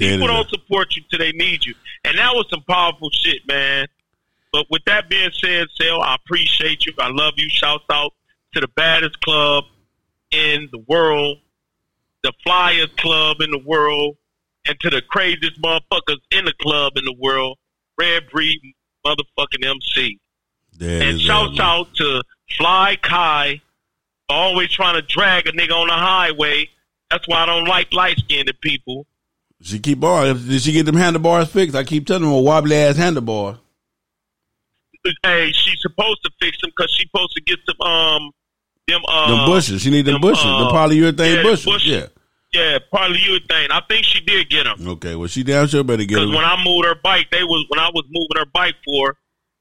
People don't support you till they need you. And that was some powerful shit, man. But with that being said, Sal, I appreciate you. I love you. Shouts out to the baddest club in the world, the flyest club in the world, and to the craziest motherfuckers in the club in the world, Red Breed motherfucking MC. There and shouts man. out to Fly Kai, always trying to drag a nigga on the highway. That's why I don't like light skinned people. She keep on. Did she get them handlebars fixed? I keep telling them a wobbly ass handlebar. Hey, she's supposed to fix them because she's supposed to get some um them uh them bushes. She need them, bushes. uh, the polyurethane yeah, bushes. bushes. Yeah. Yeah, polyurethane. I think she did get them Okay. Well, she down sure better get them. because when I moved her bike, they was when I was moving her bike for. her.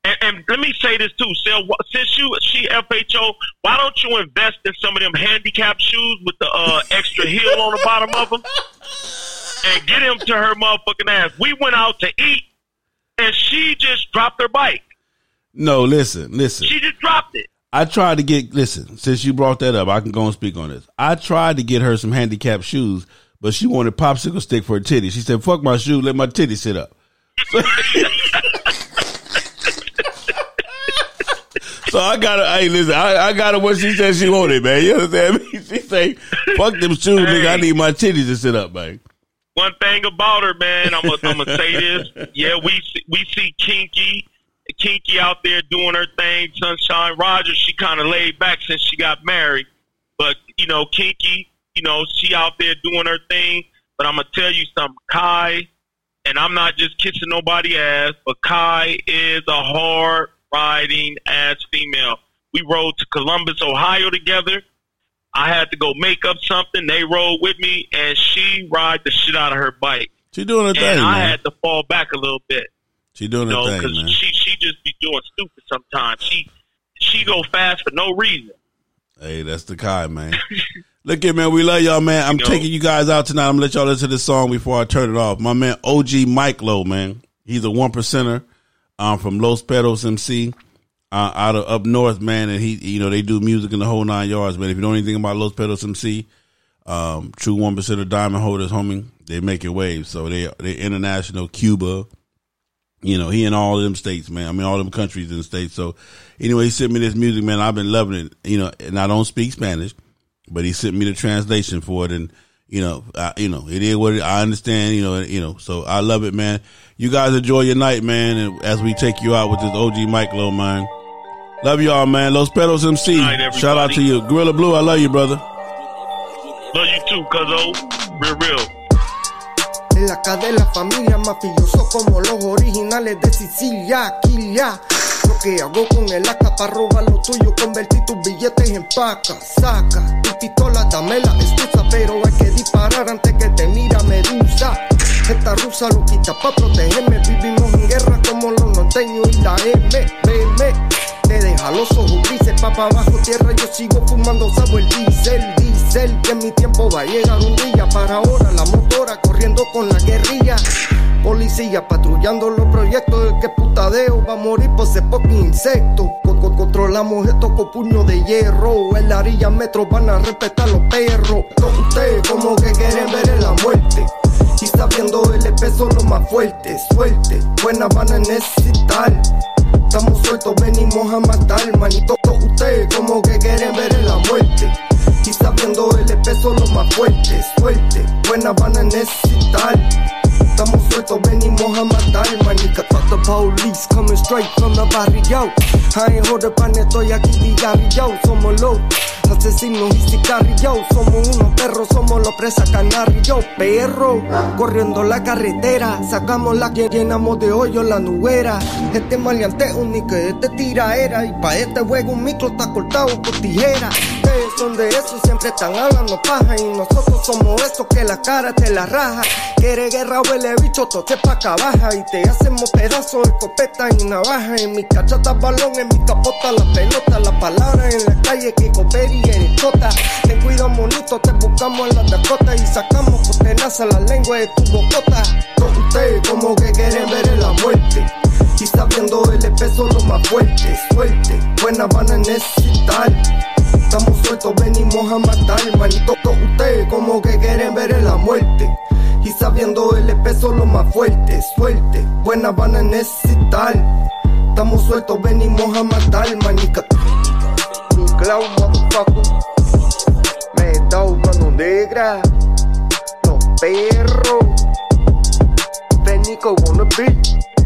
And, and let me say this too, wh- Since you she FHO, why don't you invest in some of them handicap shoes with the uh, extra heel on the bottom of them, and get him to her motherfucking ass? We went out to eat, and she just dropped her bike. no, listen, listen. She just dropped it. I tried to get listen, since you brought that up, I can go and speak on this. I tried to get her some handicap shoes, but she wanted popsicle stick for her titty. She said, Fuck my shoe, let my titty sit up. So I got her. Hey, listen, I, I got her what she said she wanted, man. You understand me? She say, "Fuck them shoes, nigga. I need my titties to sit up, man." One thing about her, man, I'm gonna I'm gonna say this. Yeah, we see, we see Kinky, Kinky out there doing her thing. Sunshine Rogers, she kind of laid back since she got married, but you know, Kinky, you know, she out there doing her thing. But I'm gonna tell you something, Kai, and I'm not just kissing nobody ass, but Kai is a hard riding ass female. We rode to Columbus, Ohio together. I had to go make up something. They rode with me, and she ride the shit out of her bike. She doing her and thing, I man. had to fall back a little bit, She doing you her know, thing, because man. she she just be doing stupid sometimes. She she go fast for no reason. Hey, that's the Kai, man. Look at man, we love y'all, man. I'm taking you guys out tonight. I'm gonna let y'all listen to this song before I turn it off. My man OG Mike Low, man. He's a one percenter um, from Los Perros MC. Uh, out of up north, man, and he, you know, they do music in the whole nine yards, man. If you know anything about Los Perros MC, um, true one of diamond holders, homie, they making waves. So they they international, Cuba, you know, he in all of them states, man. I mean, all them countries the states. So anyway, he sent me this music, man. I've been loving it. You know, and I don't speak Spanish, but he sent me the translation for it. And, you know, I, you know, it is what it, I understand, you know, and, you know, so I love it, man. You guys enjoy your night, man. And as we take you out with this OG Mike Low, man. Love y'all, man. Los Pedos MC. Shout out to you. Gorilla Blue, I love you, brother. Love you too, cuzzo. Real, real. En la de la familia, mafioso como los originales de Sicilia, Quilia. Lo que hago con el AK para robar lo tuyo, convertir tus billetes en paca. Saca tu pistola, dame la excusa, pero hay que disparar antes que te mira Medusa. Esta rusa lo quita para protegerme. Vivimos en guerra como los norteños y la MBM. Deja los ojos grises, pa' abajo tierra. Yo sigo fumando, sabo el diésel, diésel. Que mi tiempo va a llegar un día. Para ahora la motora corriendo con la guerrilla. Policía patrullando los proyectos. El que putadeo va a morir por ese poco insecto. Co- co- Controlamos esto con puño de hierro. En la orilla metro van a respetar los perros. Ustedes como que quieren ver la muerte. Y sabiendo el peso lo más fuerte. Suerte, buena van a necesitar. Estamos sueltos, venimos a matar, manito. Ustedes como que quieren ver la muerte. Y sabiendo el peso lo más fuerte. Suerte, buena van a necesitar. Estamos sueltos, venimos a matar, manica. Fuck the police, coming straight from the barrio. I ain't hold pan, estoy aquí diario. Somos los asesinos y sicarios. Somos unos perros, somos los presas canarios. Perro, corriendo la carretera. Sacamos la que llenamos de hoyo la nubera. Este maleante único, este tiraera. Y pa' este juego un micro está cortado con tijera. Ustedes son de esos, siempre están hablando paja. Y nosotros somos esos que la cara te la raja. Quiere guerra, huele bicho, toque pa' baja. Y te hacemos pedazos, escopeta y navaja. En mi cachata balón, en mi capota la pelota. La palabra en la calle que coopera y eres chota. Ten cuidado, monito, te buscamos en la Dakota. Y sacamos por tenaza la lengua de tu bocota. Todos ustedes como que quieren ver en la muerte. Y sabiendo el peso lo más fuerte. Suerte, buena van a necesitar. Estamos sueltos, venimos a matar, manito. Ustedes como que quieren ver la muerte. Y sabiendo el peso lo más fuerte. Suerte, buena van a necesitar. Estamos sueltos, venimos a matar, manica. Clown, motherfucker. Me da mano negra. Los perros. Benico wanna be.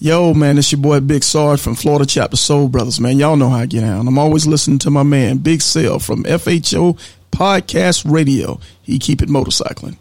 Yo, man, it's your boy Big Sarge from Florida Chapter Soul Brothers, man. Y'all know how I get down. I'm always listening to my man Big Sale from FHO Podcast Radio. He keep it motorcycling.